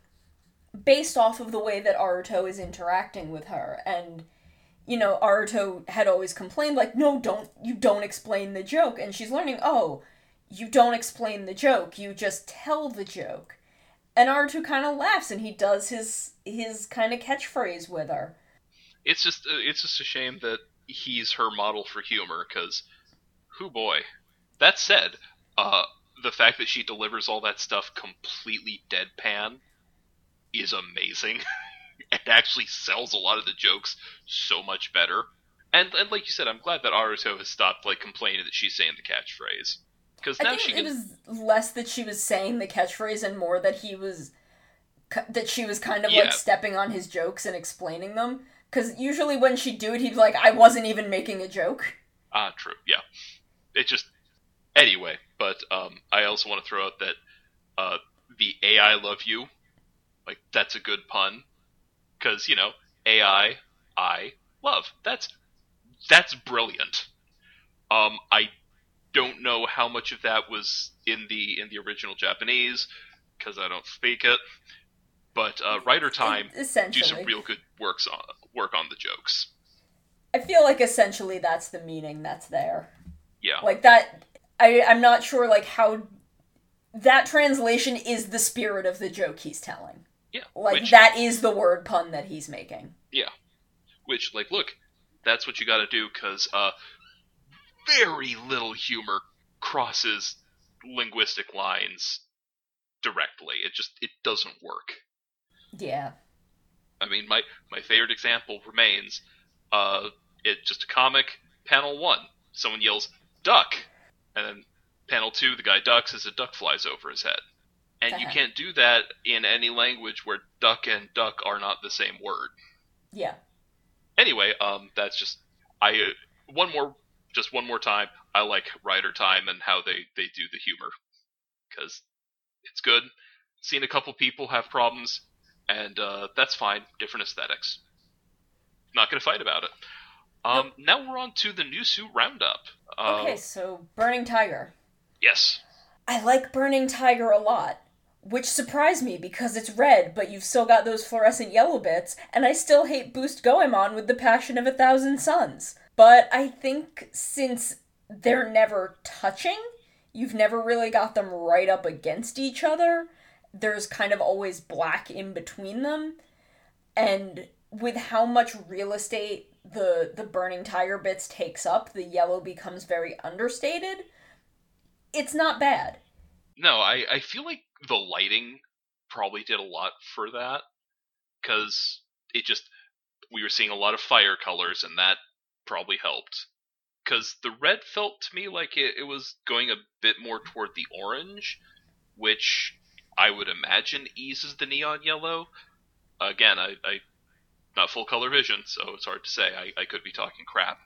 based off of the way that Aruto is interacting with her. And, you know, Aruto had always complained, like, no, don't, you don't explain the joke. And she's learning, oh, you don't explain the joke, you just tell the joke. And Aruto kind of laughs and he does his his kind of catchphrase with her. It's just uh, it's just a shame that he's her model for humor cuz who boy. That said, uh the fact that she delivers all that stuff completely deadpan is amazing. it actually sells a lot of the jokes so much better. And and like you said, I'm glad that Aruto has stopped like complaining that she's saying the catchphrase. Because now I think she it can. was less that she was saying the catchphrase and more that he was that she was kind of Yeah. like stepping on his jokes and explaining them. Because usually when she'd do it, he'd be like, "I wasn't even making a joke." Ah, true. Yeah. It just anyway. But um, I also want to throw out that uh, the AI love you, like that's a good pun, because you know AI I love. That's that's brilliant. Um, I don't know how much of that was in the in the original Japanese because I don't speak it. But uh, Rider Time do some real good works on work on the jokes. I feel like essentially that's the meaning that's there. Yeah. Like that I I'm not sure like how that translation is the spirit of the joke he's telling. Yeah. Like which, that is the word pun that he's making. Yeah, which like look that's what you got to do because uh, very little humor crosses linguistic lines directly it just it doesn't work Yeah. i mean my my favorite example remains uh it just a comic panel one someone yells duck and then panel two the guy ducks as a duck flies over his head and you Uh-huh. can't do that in any language where duck and duck are not the same word Yeah. anyway, um, that's just I uh, one more just one more time. I like Rider Time and how they they do the humor because it's good. Seen a couple people have problems, and uh, that's fine. Different aesthetics. Not gonna fight about it. Um, now we're on to the new suit roundup. Uh, Okay, so Burning Tiger. Yes. I like Burning Tiger a lot, which surprised me because it's red, but you've still got those fluorescent yellow bits, and I still hate Ghost Goemon with the passion of a thousand suns. But I think since they're never touching, you've never really got them right up against each other. There's kind of always black in between them, and with how much real estate the the burning tiger bits takes up, the yellow becomes very understated. It's not bad. No, I, I feel like the lighting probably did a lot for that because it just we were seeing a lot of fire colors and that probably helped because the red felt to me like it, it was going a bit more toward the orange which i would imagine eases the neon yellow again i, I not full color vision so it's hard to say I, I could be talking crap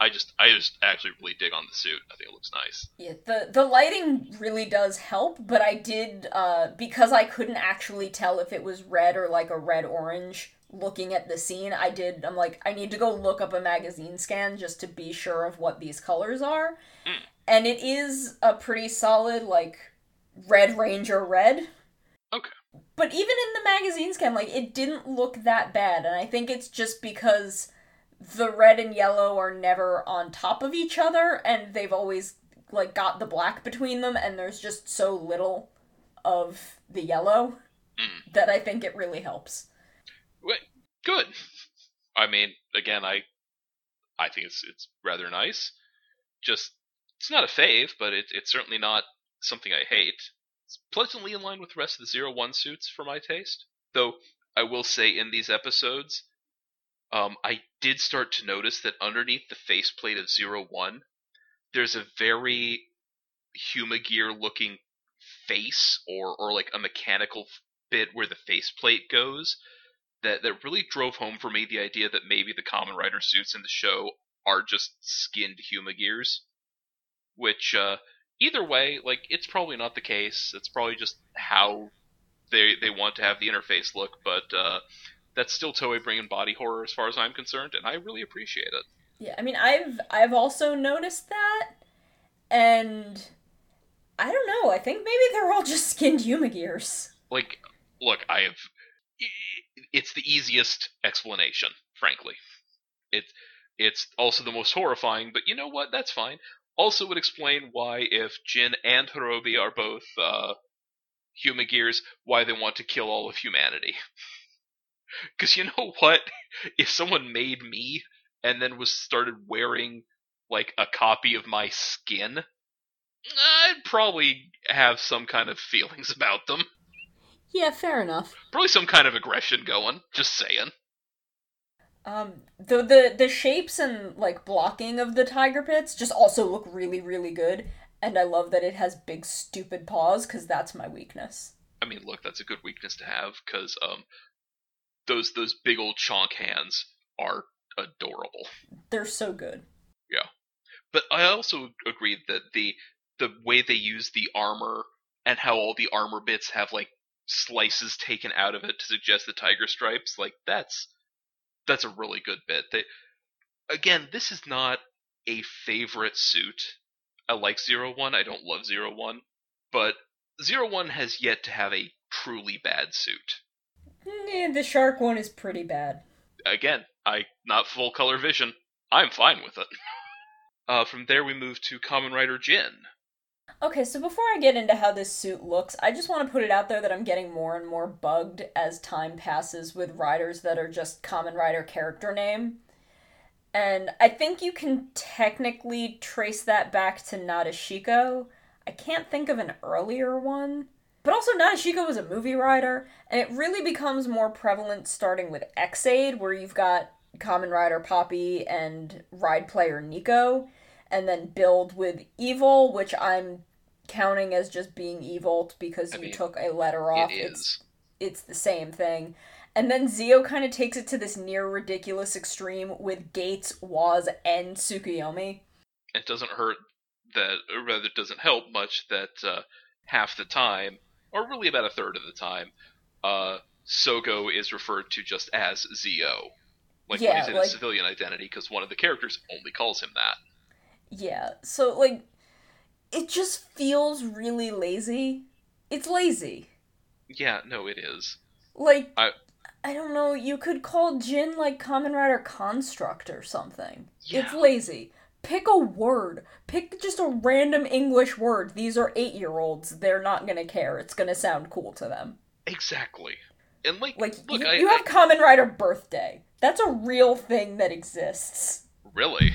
i just i just actually really dig on the suit i think it looks nice Yeah, the the lighting really does help, but I did uh because I couldn't actually tell if it was red or like a red orange looking at the scene. I did I'm like I need to go look up a magazine scan just to be sure of what these colors are. Mm. And it is a pretty solid like red ranger red. Okay. But even in the magazine scan like it didn't look that bad and I think it's just because the red and yellow are never on top of each other and they've always like got the black between them and there's just so little of the yellow Mm. that I think it really helps. Wait, good. I mean, again, I I think it's it's rather nice. Just it's not a fave, but it, it's certainly not something I hate. It's pleasantly in line with the rest of the Zero One suits for my taste. Though I will say in these episodes, um, I did start to notice that underneath the faceplate of Zero One, there's a very HumaGear looking face or or like a mechanical bit where the faceplate goes that that really drove home for me the idea that maybe the Kamen Rider suits in the show are just skinned HumaGears. Which uh, either way, like it's probably not the case. It's probably just how they they want to have the interface look, but uh, that's still Toei bringing body horror as far as I'm concerned, and I really appreciate it. Yeah, I mean I've I've also noticed that and I don't know, I think maybe they're all just skinned HumaGears. Like, look, I have. It's the easiest explanation, frankly. It it's also the most horrifying, but you know what? That's fine. Also, would explain why, if Jin and Horobi are both uh, HumaGears, why they want to kill all of humanity. Because you know what? If someone made me and then was started wearing like a copy of my skin, I'd probably have some kind of feelings about them. Yeah, fair enough. Probably some kind of aggression going. Just saying. Um, the the the shapes and like blocking of the tiger pits just also look really really good, and I love that it has big stupid paws because that's my weakness. I mean, look, that's a good weakness to have because um, those those big old chonk hands are adorable. They're so good. Yeah, but I also agree that the the way they use the armor and how all the armor bits have like slices taken out of it to suggest the tiger stripes, like that's that's a really good bit. They again, this is not a favorite suit. I like Zero One. I don't love Zero One, but Zero One has yet to have a truly bad suit. Yeah, the shark one is pretty bad. Again, I not full color vision. I'm fine with it. Uh, from there, we move to Kamen Rider Jin. Okay, so before I get into how this suit looks, I just want to put it out there that I'm getting more and more bugged as time passes with riders that are just Kamen Rider character name. And I think you can technically trace that back to Nadeshiko. I can't think of an earlier one. But also, Nadeshiko was a movie rider, and it really becomes more prevalent starting with Ex-Aid, where you've got Kamen Rider Poppy and ride player Nico, and then build with Evol, which I'm counting as just being evil because I you mean, took a letter off. It It's is. it's the same thing. And then Zi-O kind of takes it to this near ridiculous extreme with Gates, Woz, and Tsukuyomi. It doesn't hurt that, or rather, it doesn't help much that uh, half the time, or really about a third of the time, uh, Sogo is referred to just as Zi-O. Like when Yeah, he's in like- his civilian identity, because one of the characters only calls him that. Yeah, so like, it just feels really lazy. It's lazy. Yeah, no, it is. Like, I- I don't know, you could call Jin like Kamen Rider Construct or something. Yeah. It's lazy. Pick a word. Pick just a random English word. These are eight year olds. They're not gonna care. It's gonna sound cool to them. Exactly. And like, Like, look, you, I, you have Kamen Rider Birthday. That's a real thing that exists. Really.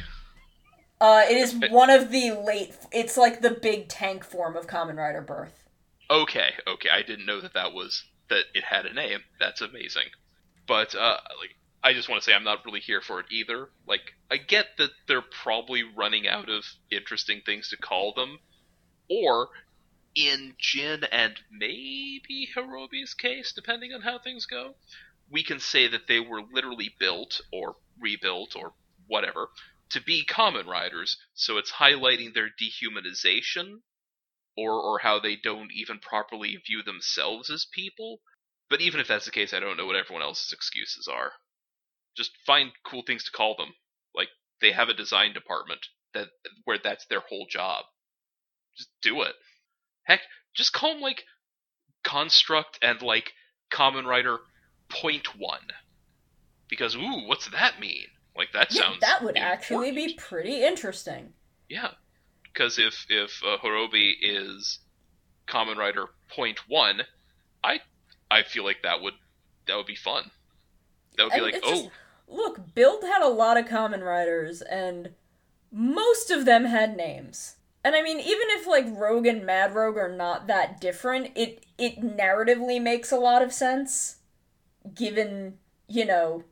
Uh, it is one of the late. It's like the big tank form of Kamen Rider Birth. Okay, okay. I didn't know that that was that it had a name. That's amazing. But uh, like, I just want to say I'm not really here for it either. Like, I get that they're probably running out of interesting things to call them, or in Jin and maybe Horobi's case, depending on how things go, we can say that they were literally built or rebuilt or whatever to be Kamen Riders. So it's highlighting their dehumanization or or how they don't even properly view themselves as people. But even if that's the case, I don't know what everyone else's excuses are. Just find cool things to call them. Like they have a design department that where that's their whole job. Just do it. Heck, just call them like construct and like Kamen Rider point one. Because ooh, what's that mean? Like that Yeah, sounds that would actually be pretty interesting. Yeah, because if if uh, Horobi is Kamen Rider point one, I I feel like that would that would be fun. That would be And like, oh, just- Look, Build had a lot of Kamen Riders, and most of them had names. And I mean, even if like Rogue and Mad Rogue are not that different, it it narratively makes a lot of sense, given you know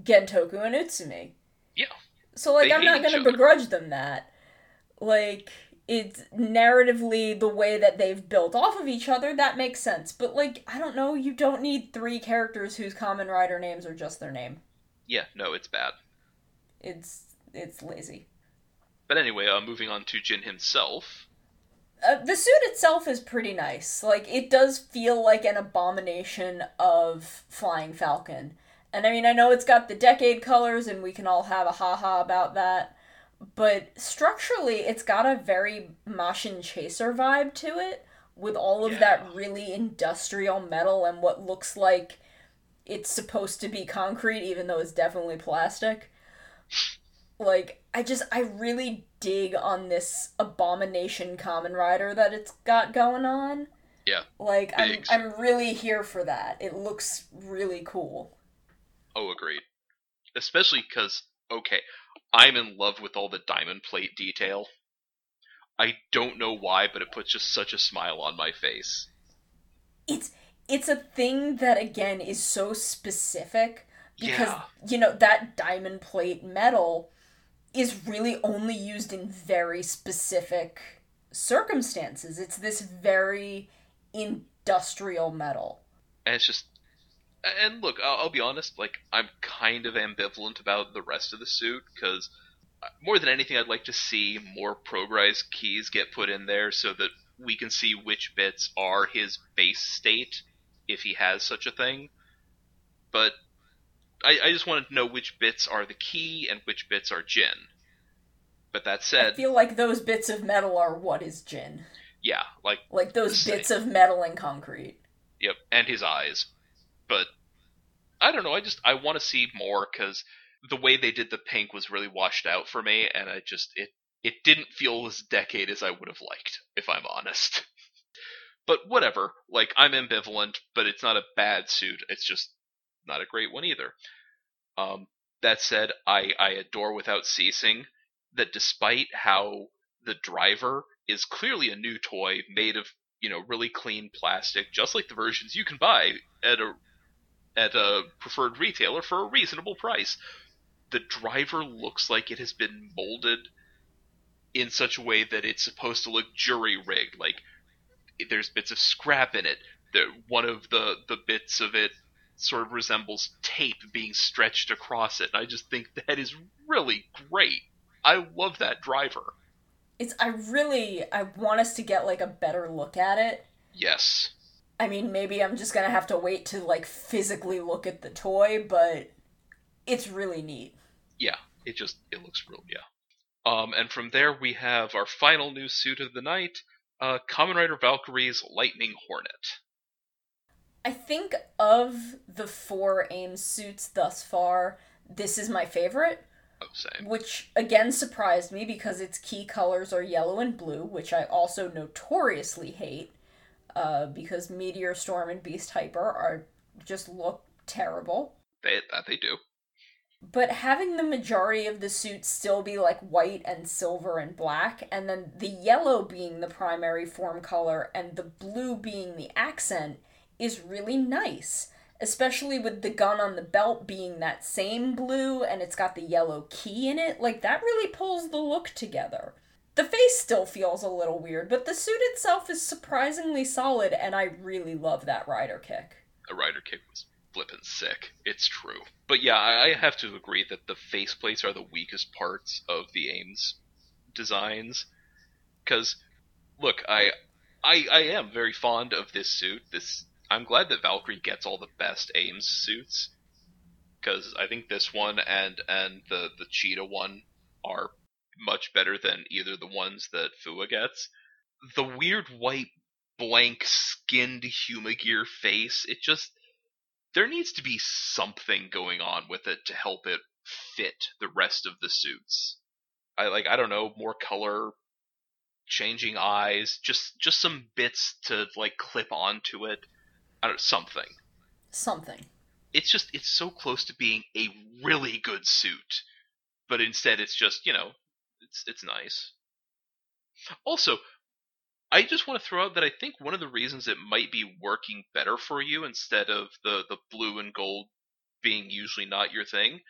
Gentoku and Utsumi. Yeah. So like, They I'm not gonna begrudge them that. Like, it's narratively the way that they've built off of each other that makes sense. But like, I don't know, you don't need three characters whose Kamen Rider names are just their name. yeah, no, it's bad. It's it's lazy. But anyway, uh, moving on to Jin himself. Uh, the suit itself is pretty nice. Like it does feel like an abomination of Flying Falcon. And I mean, I know it's got the decade colors and we can all have a haha about that, but structurally it's got a very Mashin Chaser vibe to it with all of that really industrial metal and what looks like it's supposed to be concrete even though it's definitely plastic. Like, I just, I really dig on this abomination Kamen Rider that it's got going on. Yeah. Like, I'm, I'm really here for that. It looks really cool. Oh, agreed. Especially because, okay, I'm in love with all the diamond plate detail. I don't know why, but it puts just such a smile on my face. It's, it's a thing that, again, is so specific because, Yeah. you know, that diamond plate metal is really only used in very specific circumstances. It's this very industrial metal. And it's just. And look, I'll, I'll be honest, like, I'm kind of ambivalent about the rest of the suit, because uh, more than anything, I'd like to see more progress keys get put in there so that we can see which bits are his base state, if he has such a thing. But I, I just wanted to know which bits are the key and which bits are Jin. But that said, I feel like those bits of metal are what is Jin. yeah, like, Like those bits of metal and concrete. Yep, and his eyes. But I don't know. I just I want to see more because the way they did the pink was really washed out for me, and I just it it didn't feel as decade as I would have liked, if I'm honest. but whatever. Like I'm ambivalent, but it's not a bad suit. It's just not a great one either. Um, that said, I I adore without ceasing that despite how the driver is clearly a new toy made of you know really clean plastic, just like the versions you can buy at a at a preferred retailer for a reasonable price. The driver looks like it has been molded in such a way that it's supposed to look jury rigged. Like there's bits of scrap in it. One of the the bits of it sort of resembles tape being stretched across it. And I just think that is really great. I love that driver. It's I really I want us to get like a better look at it. Yes. I mean, maybe I'm just gonna have to wait to like physically look at the toy, but it's really neat. yeah, it just it looks real. Yeah. Um, and from there we have our final new suit of the night, uh, Kamen Rider Valkyrie's Lightning Hornet. I think of the four AIM suits thus far, this is my favorite, Oh, same. which again surprised me because its key colors are yellow and blue, which I also notoriously hate, uh, because Meteor Storm and Beast Hyper are just look terrible. They that they do. But having the majority of the suits still be like white and silver and black, and then the yellow being the primary form color and the blue being the accent is really nice. Especially with the gun on the belt being that same blue and it's got the yellow key in it. Like, that really pulls the look together. The face still feels a little weird, but the suit itself is surprisingly solid, and I really love that rider kick. The rider kick was flippin' sick. It's true. But yeah, I, have to agree that the faceplates are the weakest parts of the AIMS designs. Because, look, I, I I am very fond of this suit. This I'm glad that Valkyrie gets all the best AIMS suits. Because I think this one and and the the Cheetah one are much better than either the ones that Fuwa gets. The weird white blank skinned HumaGear face, it just there needs to be something going on with it to help it fit the rest of the suits. I like I don't know, more color, changing eyes, just just some bits to like clip onto it. I don't something. Something. It's just it's so close to being a really good suit, but instead it's just, you know, it's it's nice. Also, I just want to throw out that I think one of the reasons it might be working better for you instead of the the blue and gold being usually not your thing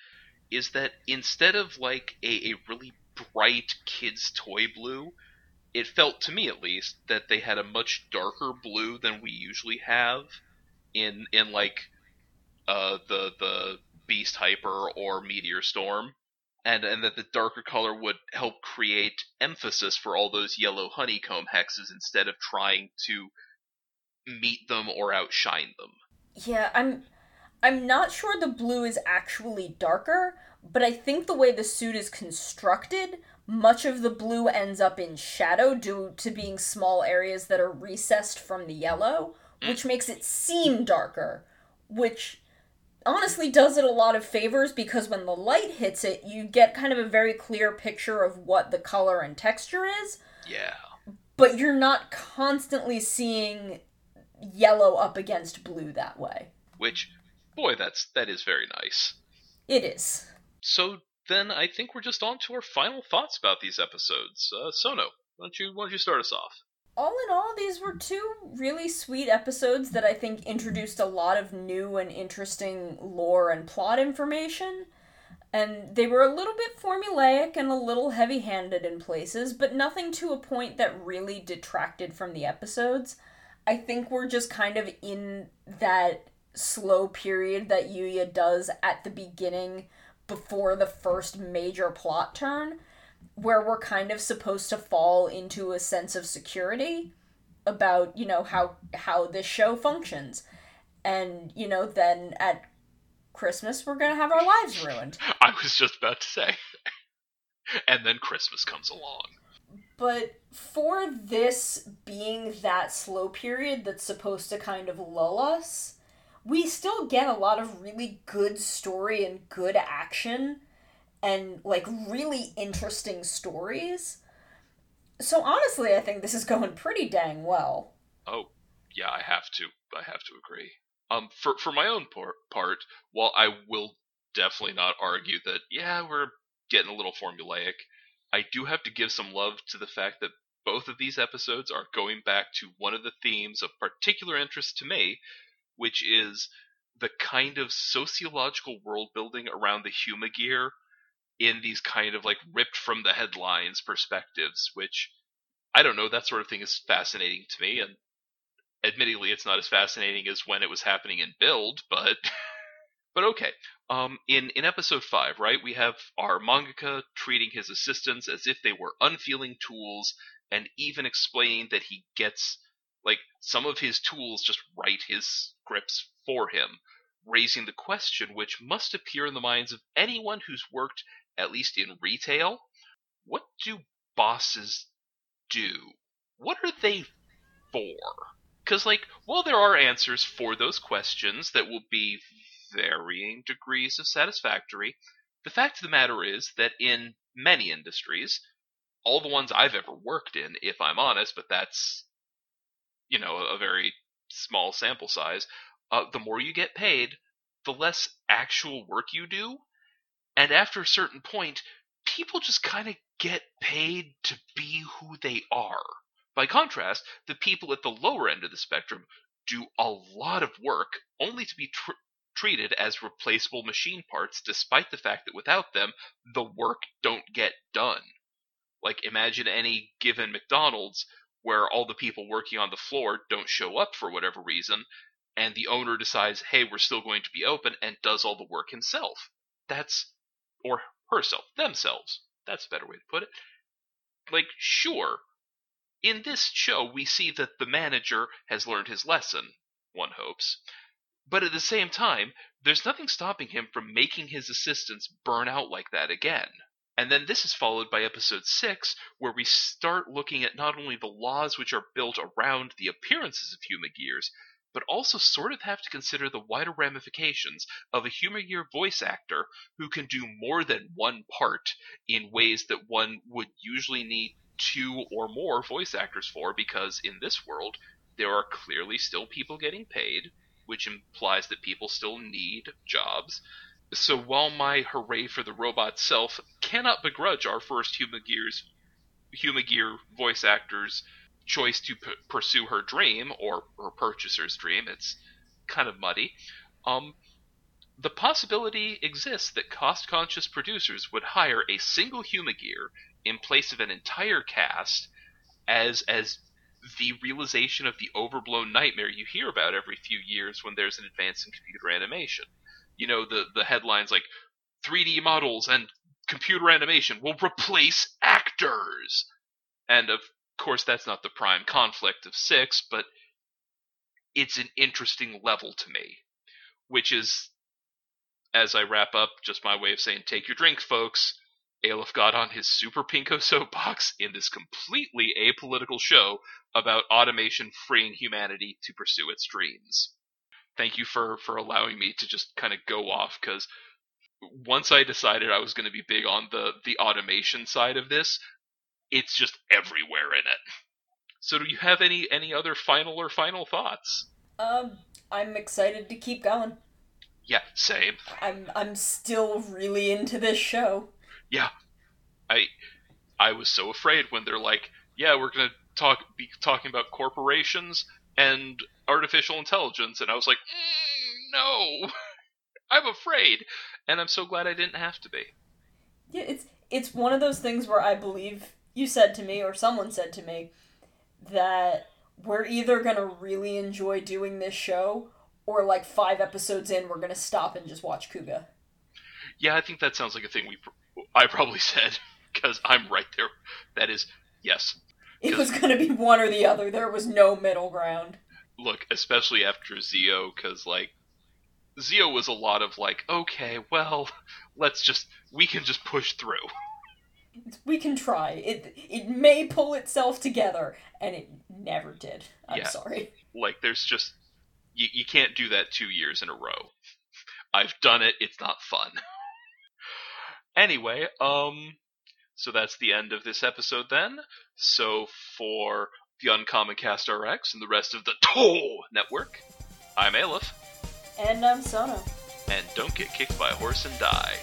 is that instead of like a, a really bright kids toy blue, it felt to me at least that they had a much darker blue than we usually have in in like uh the the Beast Hyper or Meteor Storm and and that the darker color would help create emphasis for all those yellow honeycomb hexes instead of trying to meet them or outshine them. Yeah, I'm I'm not sure the blue is actually darker, but I think the way the suit is constructed, much of the blue ends up in shadow due to being small areas that are recessed from the yellow, mm. which makes it seem darker, which honestly does it a lot of favors because when the light hits it, you get kind of a very clear picture of what the color and texture is. Yeah. But you're not constantly seeing yellow up against blue that way. Which, boy, that's that is very nice. It is. So then I think we're just on to our final thoughts about these episodes. Uh, Sono, why don't you why don't you start us off? All in all, these were two really sweet episodes that I think introduced a lot of new and interesting lore and plot information. And they were a little bit formulaic and a little heavy handed in places, but nothing to a point that really detracted from the episodes. I think we're just kind of in that slow period that Yuya does at the beginning before the first major plot turn where we're kind of supposed to fall into a sense of security about you know how how this show functions. And you know then at christmas we're gonna have our lives ruined. I was just about to say. And then christmas comes along. But for this being that slow period that's supposed to kind of lull us we still get a lot of really good story and good action and like really interesting stories. So honestly, I think this is going pretty dang well. Oh, yeah, I have to. I have to agree. Um, for for my own part, part, while I will definitely not argue that, yeah, we're getting a little formulaic, I do have to give some love to the fact that both of these episodes are going back to one of the themes of particular interest to me, which is the kind of sociological world building around the HumaGear in these kind of like ripped from the headlines perspectives, which I don't know, that sort of thing is fascinating to me. And admittedly, it's not as fascinating as when it was happening in Build, but. but okay. Um, in, in episode 5, right, we have our mangaka treating his assistants as if they were unfeeling tools and even explaining that he gets, like, some of his tools just write his scripts for him, raising the question which must appear in the minds of anyone who's worked at least in retail, what do bosses do? What are they for? Because, like, while there are answers for those questions that will be varying degrees of satisfactory, the fact of the matter is that in many industries, all the ones I've ever worked in, if I'm honest, but that's, you know, a very small sample size, uh, the more you get paid, the less actual work you do, and after a certain point, people just kind of get paid to be who they are. By contrast, the people at the lower end of the spectrum do a lot of work only to be tr- treated as replaceable machine parts despite the fact that without them the work don't get done. Like imagine any given McDonald's where all the people working on the floor don't show up for whatever reason and the owner decides, "Hey, we're still going to be open" and does all the work himself. That's or herself, themselves. That's a better way to put it. Like, sure, in this show, we see that the manager has learned his lesson, one hopes. But at the same time, there's nothing stopping him from making his assistants burn out like that again. And then this is followed by episode 6, where we start looking at not only the laws which are built around the appearances of HumaGears, but also sort of have to consider the wider ramifications of a HumaGear voice actor who can do more than one part in ways that one would usually need two or more voice actors for, because in this world, there are clearly still people getting paid, which implies that people still need jobs. So while my hooray for the robot self cannot begrudge our first human gears HumaGears, HumaGear voice actors choice to p- pursue her dream or her purchaser's dream. It's kind of muddy. Um, the possibility exists that cost conscious producers would hire a single HumaGear in place of an entire cast as as the realization of the overblown nightmare you hear about every few years when there's an advance in computer animation. You know, the, the headlines like 3D models and computer animation will replace actors. And of course, that's not the prime conflict of six, but it's an interesting level to me, which is, as I wrap up, just my way of saying, take your drink, folks. Aleph got on his super pinko soapbox in this completely apolitical show about automation freeing humanity to pursue its dreams. thank you for for allowing me to just kind of go off because once I decided I was going to be big on the the automation side of this, it's just everywhere in it. So, do you have any any other final or final thoughts? Um, I'm excited to keep going. Yeah, same. I'm I'm still really into this show. Yeah, I I was so afraid when they're like, yeah, we're gonna talk be talking about corporations and artificial intelligence, and I was like, mm, no, I'm afraid, and I'm so glad I didn't have to be. Yeah, it's it's one of those things where I believe you said to me or someone said to me that we're either gonna really enjoy doing this show or like five episodes in we're gonna stop and just watch Kuuga. Yeah, I think that sounds like a thing we I probably said because I'm right there. That is yes. It was gonna be one or the other. There was no middle ground. Look, especially after Zi-O, because like Zi-O was a lot of like, okay, well, let's just we can just push through. We can try. It it may pull itself together, and it never did. I'm Yeah. sorry. Like, there's just you, you can't do that two years in a row. I've done it. It's not fun. anyway, um, so that's the end of this episode then. So for the UnKamenCast RX and the rest of the Toll Network, I'm Aleph, And I'm Sono. and don't get kicked by a horse and die.